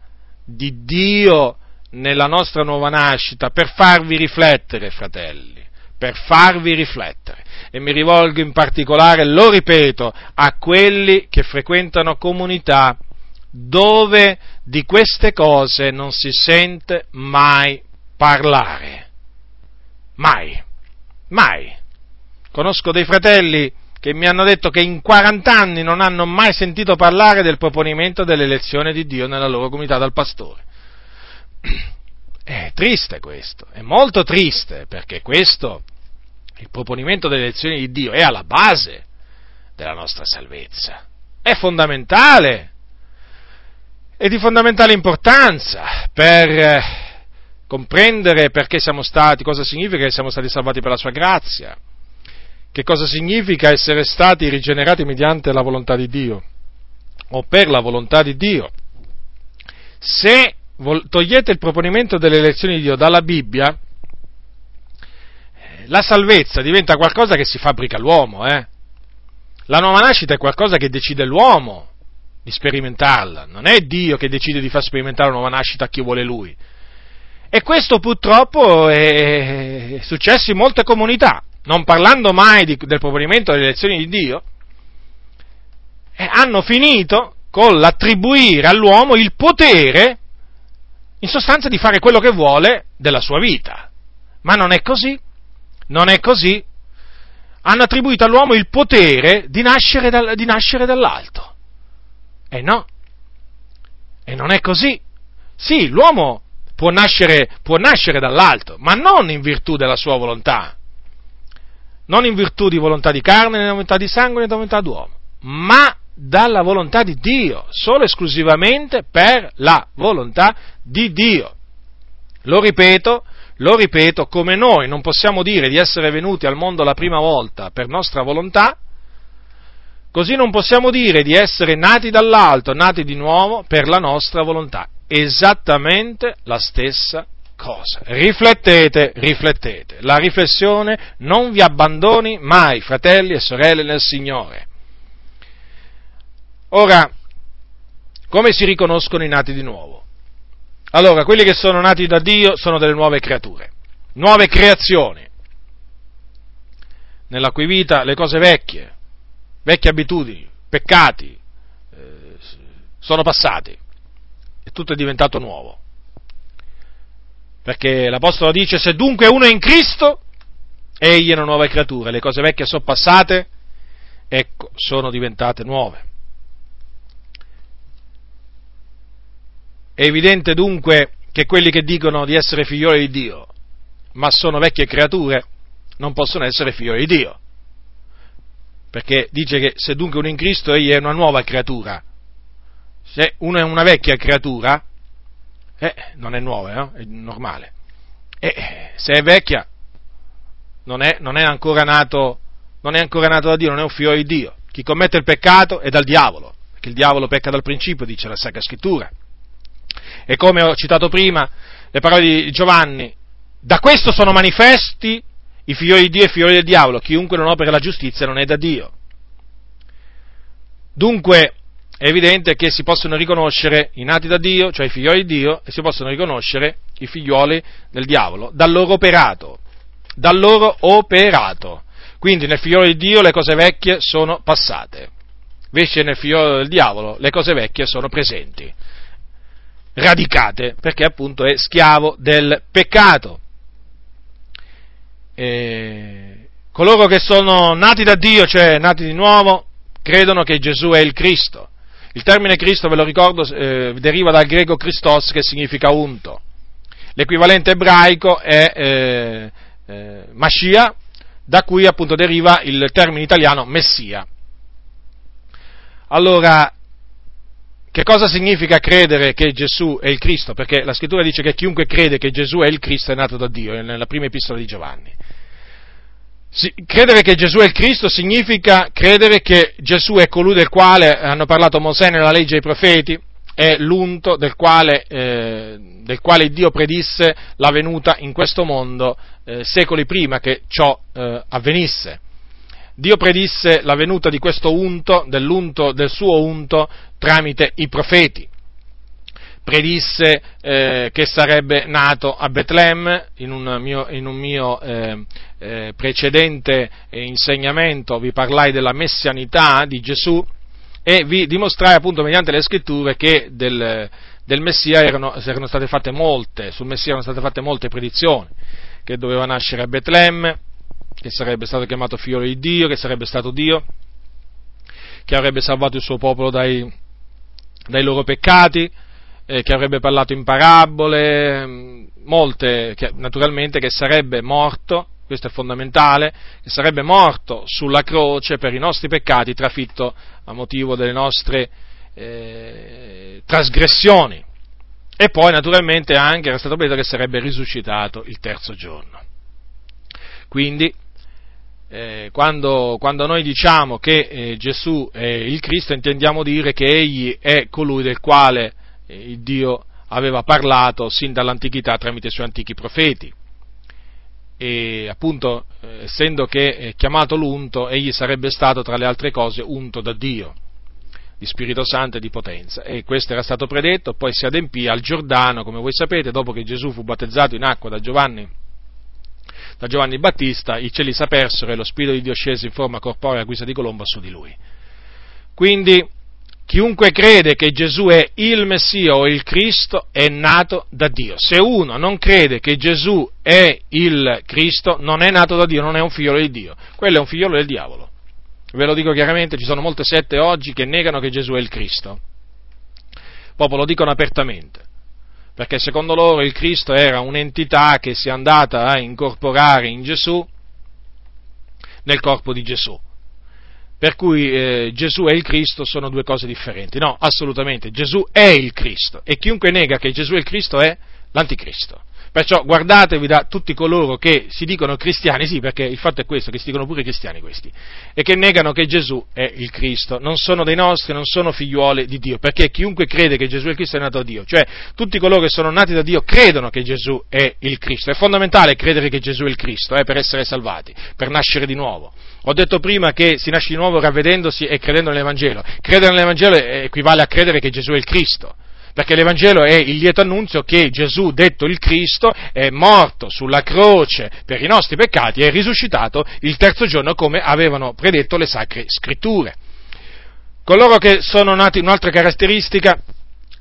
di Dio nella nostra nuova nascita per farvi riflettere, fratelli, per farvi riflettere. E mi rivolgo in particolare, lo ripeto, a quelli che frequentano comunità dove di queste cose non si sente mai parlare. Mai, mai. Conosco dei fratelli che mi hanno detto che in 40 anni non hanno mai sentito parlare del proponimento dell'elezione di Dio nella loro comunità dal pastore. (clears throat) È triste questo, è molto triste perché questo, il proponimento dell'elezione di Dio, è alla base della nostra salvezza, è fondamentale, è di fondamentale importanza per eh, comprendere perché siamo stati, cosa significa che siamo stati salvati per la sua grazia, che cosa significa essere stati rigenerati mediante la volontà di Dio o per la volontà di Dio. Se togliete il proponimento delle elezioni di Dio dalla Bibbia, la salvezza diventa qualcosa che si fabbrica l'uomo, eh? La nuova nascita è qualcosa che decide l'uomo di sperimentarla, non è Dio che decide di far sperimentare la nuova nascita a chi vuole lui. E questo purtroppo è successo in molte comunità, non parlando mai di, del proponimento delle elezioni di Dio, eh, hanno finito con l'attribuire all'uomo il potere, in sostanza, di fare quello che vuole della sua vita. Ma non è così, non è così. Hanno attribuito all'uomo il potere di nascere, dal, di nascere dall'alto. E no, e non è così. Sì, l'uomo può nascere, può nascere dall'alto, ma non in virtù della sua volontà non in virtù di volontà di carne, né di volontà di sangue, né di volontà d'uomo, ma dalla volontà di Dio, solo esclusivamente per la volontà di Dio. Lo ripeto, lo ripeto, come noi non possiamo dire di essere venuti al mondo la prima volta per nostra volontà, così non possiamo dire di essere nati dall'alto, nati di nuovo per la nostra volontà. Esattamente la stessa cosa. Riflettete, riflettete. La riflessione non vi abbandoni mai, fratelli e sorelle nel Signore. Ora, come si riconoscono i nati di nuovo? Allora, quelli che sono nati da Dio sono delle nuove creature, nuove creazioni, nella cui vita le cose vecchie, vecchie abitudini, peccati, eh, sono passati e tutto è diventato nuovo. Perché l'Apostolo dice, se dunque uno è in Cristo, egli è una nuova creatura, le cose vecchie sono passate, ecco, sono diventate nuove. È evidente dunque che quelli che dicono di essere figlioli di Dio, ma sono vecchie creature, non possono essere figlioli di Dio. Perché dice che se dunque uno è in Cristo, egli è una nuova creatura. Se uno è una vecchia creatura, eh, non è nuova, no? è normale. E se è vecchia, non è, non è, nato, non è ancora nato da Dio, non è un figlio di Dio. Chi commette il peccato è dal diavolo, perché il diavolo pecca dal principio, dice la Sacra Scrittura. E come ho citato prima, le parole di Giovanni, da questo sono manifesti i figli di Dio e i figli del diavolo, chiunque non opera la giustizia non è da Dio. Dunque, è evidente che si possono riconoscere i nati da Dio, cioè i figlioli di Dio, e si possono riconoscere i figlioli del diavolo, dal loro operato, dal loro operato. Quindi nel figliolo di Dio le cose vecchie sono passate, invece nel figliolo del diavolo le cose vecchie sono presenti, radicate, perché appunto è schiavo del peccato. E coloro che sono nati da Dio, cioè nati di nuovo, credono che Gesù è il Cristo il termine Cristo, ve lo ricordo, eh, deriva dal greco Christos che significa unto. L'equivalente ebraico è eh, eh, Mascia, da cui appunto deriva il termine italiano Messia. Allora, che cosa significa credere che Gesù è il Cristo? Perché la scrittura dice che chiunque crede che Gesù è il Cristo è nato da Dio, nella prima epistola di Giovanni. Credere che Gesù è il Cristo significa credere che Gesù è colui del quale hanno parlato Mosè nella legge e i profeti, è l'unto del quale, eh, del quale Dio predisse la venuta in questo mondo eh, secoli prima che ciò eh, avvenisse. Dio predisse la venuta di questo unto, dell'unto, del suo unto, tramite i profeti. predisse eh, che sarebbe nato a Betlemme, in un mio, in un mio eh, eh, precedente insegnamento vi parlai della messianità di Gesù e vi dimostrai appunto mediante le scritture che del, del Messia erano, erano, state fatte molte, sul Messia erano state fatte molte predizioni, che doveva nascere a Betlemme, che sarebbe stato chiamato figlio di Dio, che sarebbe stato Dio, che avrebbe salvato il suo popolo dai, dai loro peccati, eh, che avrebbe parlato in parabole, mm, molte, che, naturalmente che sarebbe morto, questo è fondamentale, che sarebbe morto sulla croce per i nostri peccati, trafitto a motivo delle nostre eh, trasgressioni. E poi naturalmente anche era stato detto che sarebbe risuscitato il terzo giorno. Quindi, eh, quando, quando, noi diciamo che eh, Gesù è il Cristo, intendiamo dire che Egli è colui del quale eh, Dio aveva parlato sin dall'antichità tramite i suoi antichi profeti. E appunto, eh, essendo che chiamato l'unto, egli sarebbe stato tra le altre cose unto da Dio di Spirito Santo e di potenza. E questo era stato predetto, poi si adempì al Giordano, come voi sapete, dopo che Gesù fu battezzato in acqua da Giovanni, da Giovanni Battista, i cieli s'apersero e lo Spirito di Dio scese in forma corporea a guisa di colomba su di lui. Quindi, chiunque crede che Gesù è il Messia o il Cristo è nato da Dio. Se uno non crede che Gesù è il Cristo, non è nato da Dio, non è un figlio di Dio, quello è un figlio del diavolo. Ve lo dico chiaramente, ci sono molte sette oggi che negano che Gesù è il Cristo. Proprio lo dicono apertamente, perché secondo loro il Cristo era un'entità che si è andata a incorporare in Gesù, nel corpo di Gesù. Per cui eh, Gesù e il Cristo sono due cose differenti. No, assolutamente, Gesù è il Cristo e chiunque nega che Gesù è il Cristo è l'anticristo. Perciò guardatevi da tutti coloro che si dicono cristiani, sì, perché il fatto è questo, che si dicono pure cristiani questi, e che negano che Gesù è il Cristo. Non sono dei nostri, non sono figliuoli di Dio, perché chiunque crede che Gesù è il Cristo è nato da Dio. Cioè, tutti coloro che sono nati da Dio credono che Gesù è il Cristo. È fondamentale credere che Gesù è il Cristo, eh, per essere salvati, per nascere di nuovo. Ho detto prima che si nasce di nuovo ravvedendosi e credendo nell'Evangelo. Credere nell'Evangelo equivale a credere che Gesù è il Cristo perché l'Evangelo è il lieto annunzio che Gesù, detto il Cristo, è morto sulla croce per i nostri peccati e è risuscitato il terzo giorno come avevano predetto le sacre scritture. Coloro che sono nati, un'altra caratteristica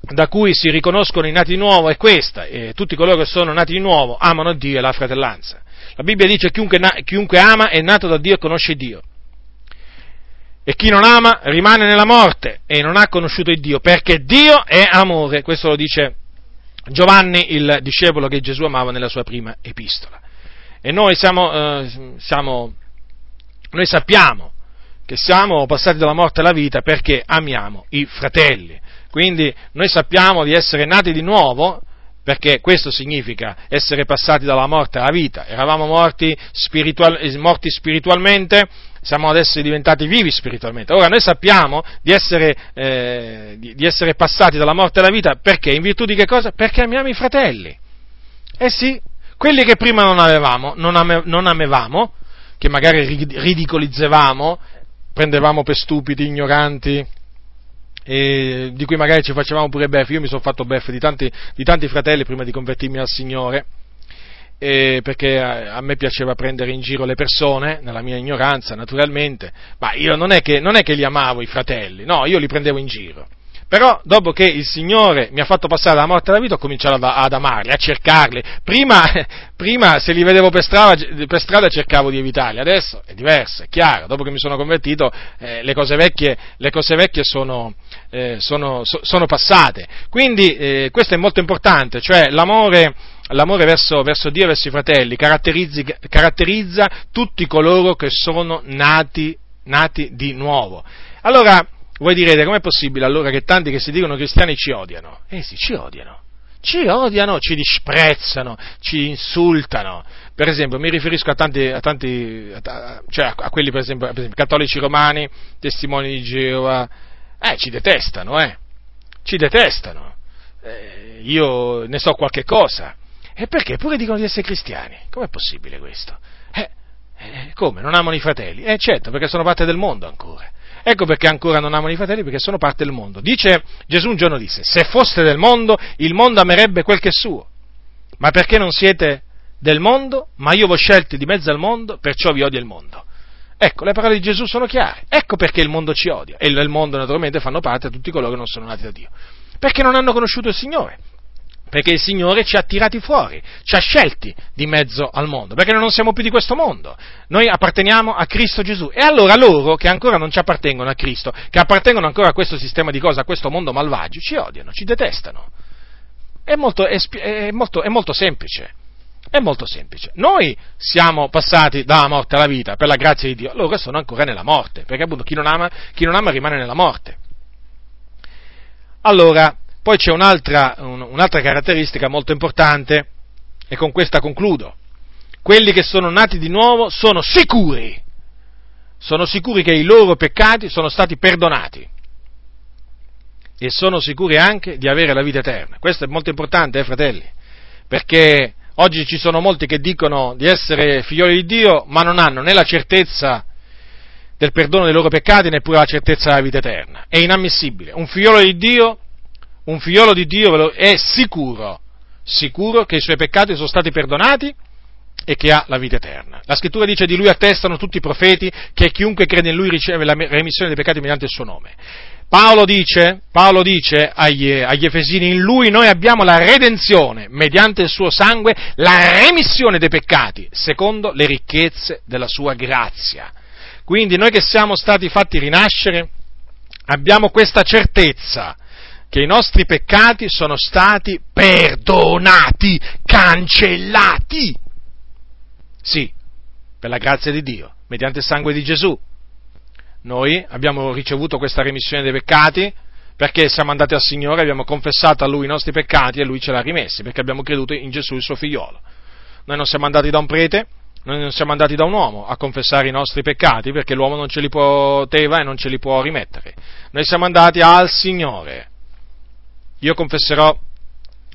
da cui si riconoscono i nati di nuovo è questa, e tutti coloro che sono nati di nuovo amano Dio e la fratellanza. La Bibbia dice che chiunque, chiunque ama è nato da Dio e conosce Dio. E chi non ama rimane nella morte e non ha conosciuto il Dio, perché Dio è amore. Questo lo dice Giovanni, il discepolo che Gesù amava nella sua prima epistola. E noi, siamo, eh, siamo, noi sappiamo che siamo passati dalla morte alla vita perché amiamo i fratelli. Quindi noi sappiamo di essere nati di nuovo perché questo significa essere passati dalla morte alla vita. Eravamo morti, spiritual, morti spiritualmente, siamo adesso diventati vivi spiritualmente. Ora noi sappiamo di essere, eh, di, di essere, passati dalla morte alla vita perché? In virtù di che cosa? Perché amiamo i fratelli. Eh sì, quelli che prima non avevamo, non, ame, non amevamo, che magari ridicolizzavamo, prendevamo per stupidi, ignoranti, di cui magari ci facevamo pure beffe. Io mi sono fatto beffe di tanti, di tanti fratelli prima di convertirmi al Signore eh, perché a, me piaceva prendere in giro le persone, nella mia ignoranza naturalmente, ma io non è, che, non è che li amavo i fratelli, no, io li prendevo in giro. Però dopo che il Signore mi ha fatto passare dalla morte alla vita ho cominciato ad, ad amarli, a cercarli. Prima, (laughs) prima, se li vedevo per strada, per strada, cercavo di evitarli, adesso è diverso, è chiaro. Dopo che mi sono convertito eh, le cose vecchie, le cose vecchie sono, eh, sono, so, sono, passate. Quindi eh, questo è molto importante, cioè l'amore, l'amore verso, verso, Dio e verso i fratelli caratterizza tutti coloro che sono nati, nati di nuovo. Allora, voi direte, com'è possibile allora che tanti che si dicono cristiani ci odiano? Eh sì, ci odiano. Ci odiano, ci disprezzano, ci insultano. Per esempio, mi riferisco a tanti, a tanti a, cioè a quelli per esempio, per esempio, cattolici romani, testimoni di Geova, eh, ci detestano, eh. Ci detestano. Eh, io ne so qualche cosa. E perché? Pure dicono di essere cristiani. Com'è possibile questo? Eh, eh, come? Non amano i fratelli? Eh certo, perché sono parte del mondo ancora. Ecco perché ancora non amano i fratelli, perché sono parte del mondo. Dice, Gesù un giorno disse, se foste del mondo, il mondo amerebbe quel che è suo. Ma perché non siete del mondo? Ma io vi ho scelti di mezzo al mondo, perciò vi odia il mondo. Ecco, le parole di Gesù sono chiare. Ecco perché il mondo ci odia. E nel mondo naturalmente fanno parte tutti coloro che non sono nati da Dio. Perché non hanno conosciuto il Signore perché il Signore ci ha tirati fuori, ci ha scelti di mezzo al mondo, perché noi non siamo più di questo mondo, noi apparteniamo a Cristo Gesù. E allora loro, che ancora non ci appartengono a Cristo, che appartengono ancora a questo sistema di cose, a questo mondo malvagio, ci odiano, ci detestano. È molto, è, è molto, è molto semplice. È molto semplice. Noi siamo passati dalla morte alla vita per la grazia di Dio, loro sono ancora nella morte, perché appunto chi non ama, chi non ama rimane nella morte. Allora, poi c'è un'altra, un'altra caratteristica molto importante, e con questa concludo. Quelli che sono nati di nuovo sono sicuri, sono sicuri che i loro peccati sono stati perdonati e sono sicuri anche di avere la vita eterna. Questo è molto importante, eh, fratelli, perché oggi ci sono molti che dicono di essere figlioli di Dio, ma non hanno né la certezza del perdono dei loro peccati, neppure la certezza della vita eterna. È inammissibile. Un figliolo di Dio un figliolo di Dio è sicuro, sicuro che i suoi peccati sono stati perdonati e che ha la vita eterna. La scrittura dice di lui attestano tutti i profeti che chiunque crede in lui riceve la remissione dei peccati mediante il suo nome. Paolo dice, Paolo dice agli, agli, Efesini, in lui noi abbiamo la redenzione, mediante il suo sangue, la remissione dei peccati, secondo le ricchezze della sua grazia. Quindi noi che siamo stati fatti rinascere, abbiamo questa certezza, che i nostri peccati sono stati perdonati, cancellati. Sì, per la grazia di Dio, mediante il sangue di Gesù. Noi abbiamo ricevuto questa remissione dei peccati perché siamo andati al Signore, abbiamo confessato a Lui i nostri peccati e Lui ce l'ha rimessi, perché abbiamo creduto in Gesù il suo figliolo. Noi non siamo andati da un prete, noi non siamo andati da un uomo a confessare i nostri peccati perché l'uomo non ce li poteva e non ce li può rimettere. Noi siamo andati al Signore io confesserò,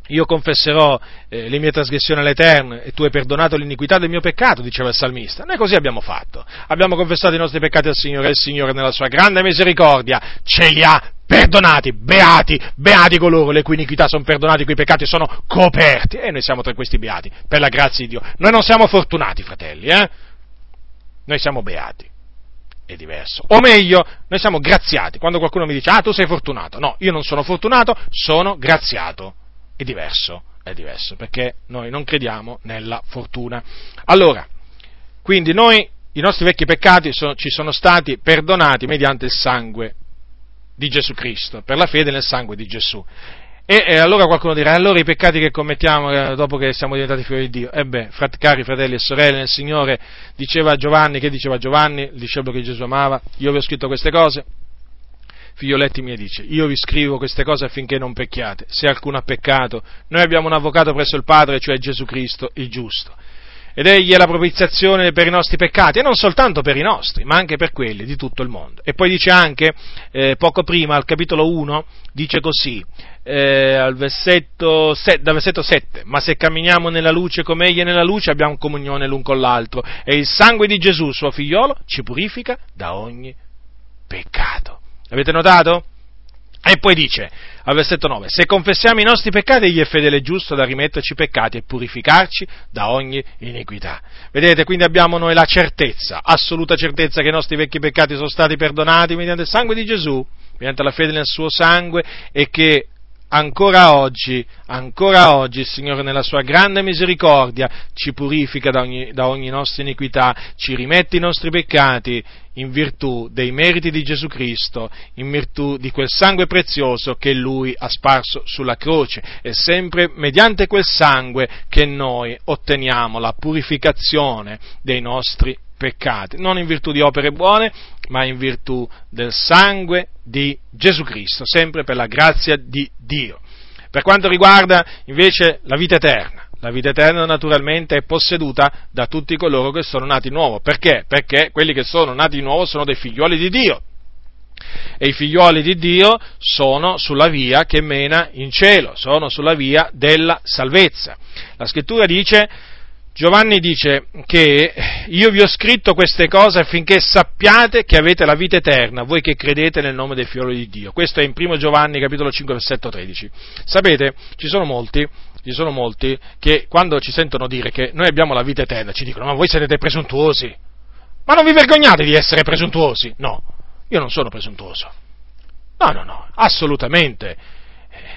io confesserò eh, le mie trasgressioni all'Eterno e tu hai perdonato l'iniquità del mio peccato, diceva il salmista. Noi così abbiamo fatto. Abbiamo confessato i nostri peccati al Signore e il Signore nella sua grande misericordia ce li ha perdonati, beati, beati coloro le cui iniquità sono perdonate, i cui peccati sono coperti. E noi siamo tra questi beati, per la grazia di Dio. Noi non siamo fortunati, fratelli, eh? Noi siamo beati è diverso. O meglio, noi siamo graziati. Quando qualcuno mi dice, ah, tu sei fortunato. No, io non sono fortunato, sono graziato. È diverso, è diverso, perché noi non crediamo nella fortuna. Allora, quindi noi, i nostri vecchi peccati sono, ci sono stati perdonati mediante il sangue di Gesù Cristo, per la fede nel sangue di Gesù. E, e, allora qualcuno dirà, allora i peccati che commettiamo eh, dopo che siamo diventati figli di Dio? Ebbene, frat, cari fratelli e sorelle nel Signore, diceva Giovanni, che diceva Giovanni, il discepolo che Gesù amava, io vi ho scritto queste cose, figlioletti miei dice, io vi scrivo queste cose affinché non pecchiate, se alcuno ha peccato, noi abbiamo un avvocato presso il Padre, cioè Gesù Cristo, il giusto ed egli è la propiziazione per i nostri peccati, e non soltanto per i nostri, ma anche per quelli di tutto il mondo. E poi dice anche, eh, poco prima, al capitolo 1, dice così, eh, versetto, dal versetto 7, ma se camminiamo nella luce come egli è nella luce, abbiamo comunione l'un con l'altro, e il sangue di Gesù, suo figliolo, ci purifica da ogni peccato. Avete notato? E poi dice, al versetto 9, se confessiamo i nostri peccati, egli è fedele e giusto da rimetterci i peccati e purificarci da ogni iniquità. Vedete, quindi abbiamo noi la certezza, assoluta certezza che i nostri vecchi peccati sono stati perdonati mediante il sangue di Gesù, mediante la fede nel suo sangue e che ancora oggi, ancora oggi il Signore nella sua grande misericordia ci purifica da ogni, da ogni, nostra iniquità, ci rimette i nostri peccati in virtù dei meriti di Gesù Cristo, in virtù di quel sangue prezioso che Lui ha sparso sulla croce. È sempre mediante quel sangue che noi otteniamo la purificazione dei nostri peccati, non in virtù di opere buone, ma in virtù del sangue di Gesù Cristo, sempre per la grazia di Dio. Per quanto riguarda invece la vita eterna, la vita eterna naturalmente è posseduta da tutti coloro che sono nati di nuovo. Perché? Perché quelli che sono nati di nuovo sono dei figlioli di Dio. E i figlioli di Dio sono sulla via che mena in cielo, sono sulla via della salvezza. La scrittura dice Giovanni dice che io vi ho scritto queste cose affinché sappiate che avete la vita eterna, voi che credete nel nome del figlio di Dio. Questo è in 1 Giovanni capitolo 5 versetto 13. Sapete, ci sono molti, ci sono molti che quando ci sentono dire che noi abbiamo la vita eterna ci dicono ma voi siete presuntuosi. Ma non vi vergognate di essere presuntuosi? No, io non sono presuntuoso. No, no, no, assolutamente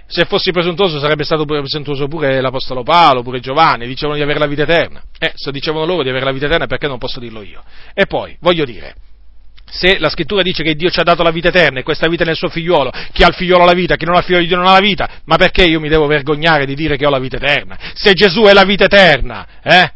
se fossi presuntuoso sarebbe stato presuntuoso pure l'Apostolo Paolo, pure Giovanni, dicevano di avere la vita eterna. Eh, se dicevano loro di avere la vita eterna perché non posso dirlo io? E poi, voglio dire, se la scrittura dice che Dio ci ha dato la vita eterna e questa vita è nel suo figliuolo, chi ha il figliolo ha la vita, chi non ha il figlio di Dio non ha la vita, ma perché io mi devo vergognare di dire che ho la vita eterna? Se Gesù è la vita eterna, eh?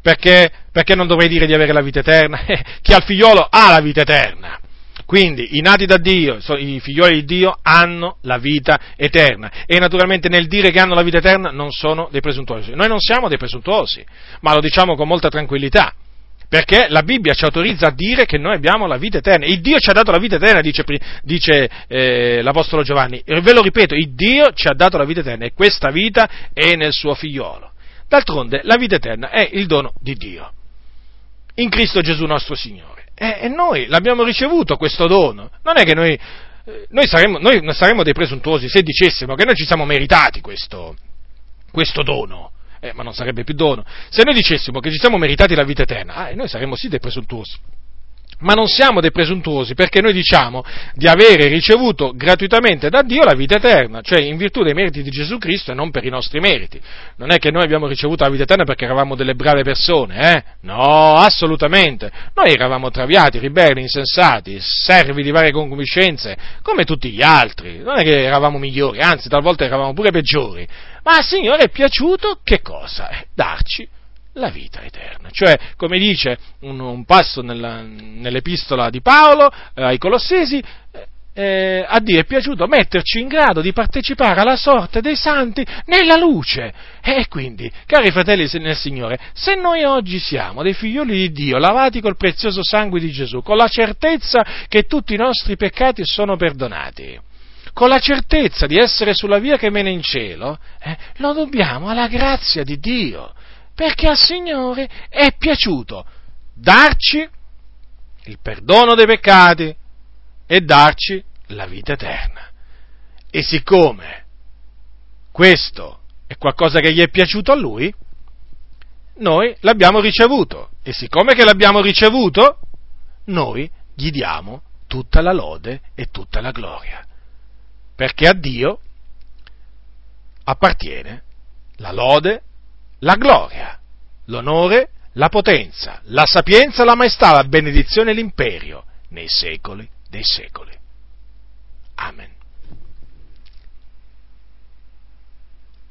Perché, perché non dovrei dire di avere la vita eterna? (laughs) Eh, chi ha il figliolo ha la vita eterna. Quindi i nati da Dio, i figlioli di Dio, hanno la vita eterna e naturalmente nel dire che hanno la vita eterna non sono dei presuntuosi. Noi non siamo dei presuntuosi, ma lo diciamo con molta tranquillità, perché la Bibbia ci autorizza a dire che noi abbiamo la vita eterna. Il Dio ci ha dato la vita eterna, dice, dice eh, l'Apostolo Giovanni. Ve lo ripeto, il Dio ci ha dato la vita eterna e questa vita è nel suo figliolo. D'altronde la vita eterna è il dono di Dio, in Cristo Gesù nostro Signore. E, noi l'abbiamo ricevuto questo dono. Non è che noi, noi, saremmo, noi saremmo dei presuntuosi se dicessimo che noi ci siamo meritati questo, questo dono. Eh, ma non sarebbe più dono. Se noi dicessimo che ci siamo meritati la vita eterna, eh, noi saremmo sì dei presuntuosi ma non siamo dei presuntuosi perché noi diciamo di avere ricevuto gratuitamente da Dio la vita eterna, cioè in virtù dei meriti di Gesù Cristo e non per i nostri meriti. Non è che noi abbiamo ricevuto la vita eterna perché eravamo delle brave persone, eh? No, assolutamente. Noi eravamo traviati, ribelli, insensati, servi di varie concupiscenze, come tutti gli altri. Non è che eravamo migliori, anzi talvolta eravamo pure peggiori. Ma al Signore è piaciuto che cosa? Eh, darci la vita eterna. Cioè, come dice un, un passo nella, nell'epistola di Paolo eh, ai Colossesi, eh, eh, a Dio è piaciuto metterci in grado di partecipare alla sorte dei santi nella luce. E quindi, cari fratelli nel Signore, se noi oggi siamo dei figlioli di Dio, lavati col prezioso sangue di Gesù, con la certezza che tutti i nostri peccati sono perdonati, con la certezza di essere sulla via che mena in cielo, eh, lo dobbiamo alla grazia di Dio perché al Signore è piaciuto darci il perdono dei peccati e darci la vita eterna. E siccome questo è qualcosa che gli è piaciuto a lui, noi l'abbiamo ricevuto e siccome che l'abbiamo ricevuto, noi gli diamo tutta la lode e tutta la gloria, perché a Dio appartiene la lode la gloria, l'onore, la potenza, la sapienza, la maestà, la benedizione e l'imperio nei secoli dei secoli. Amen.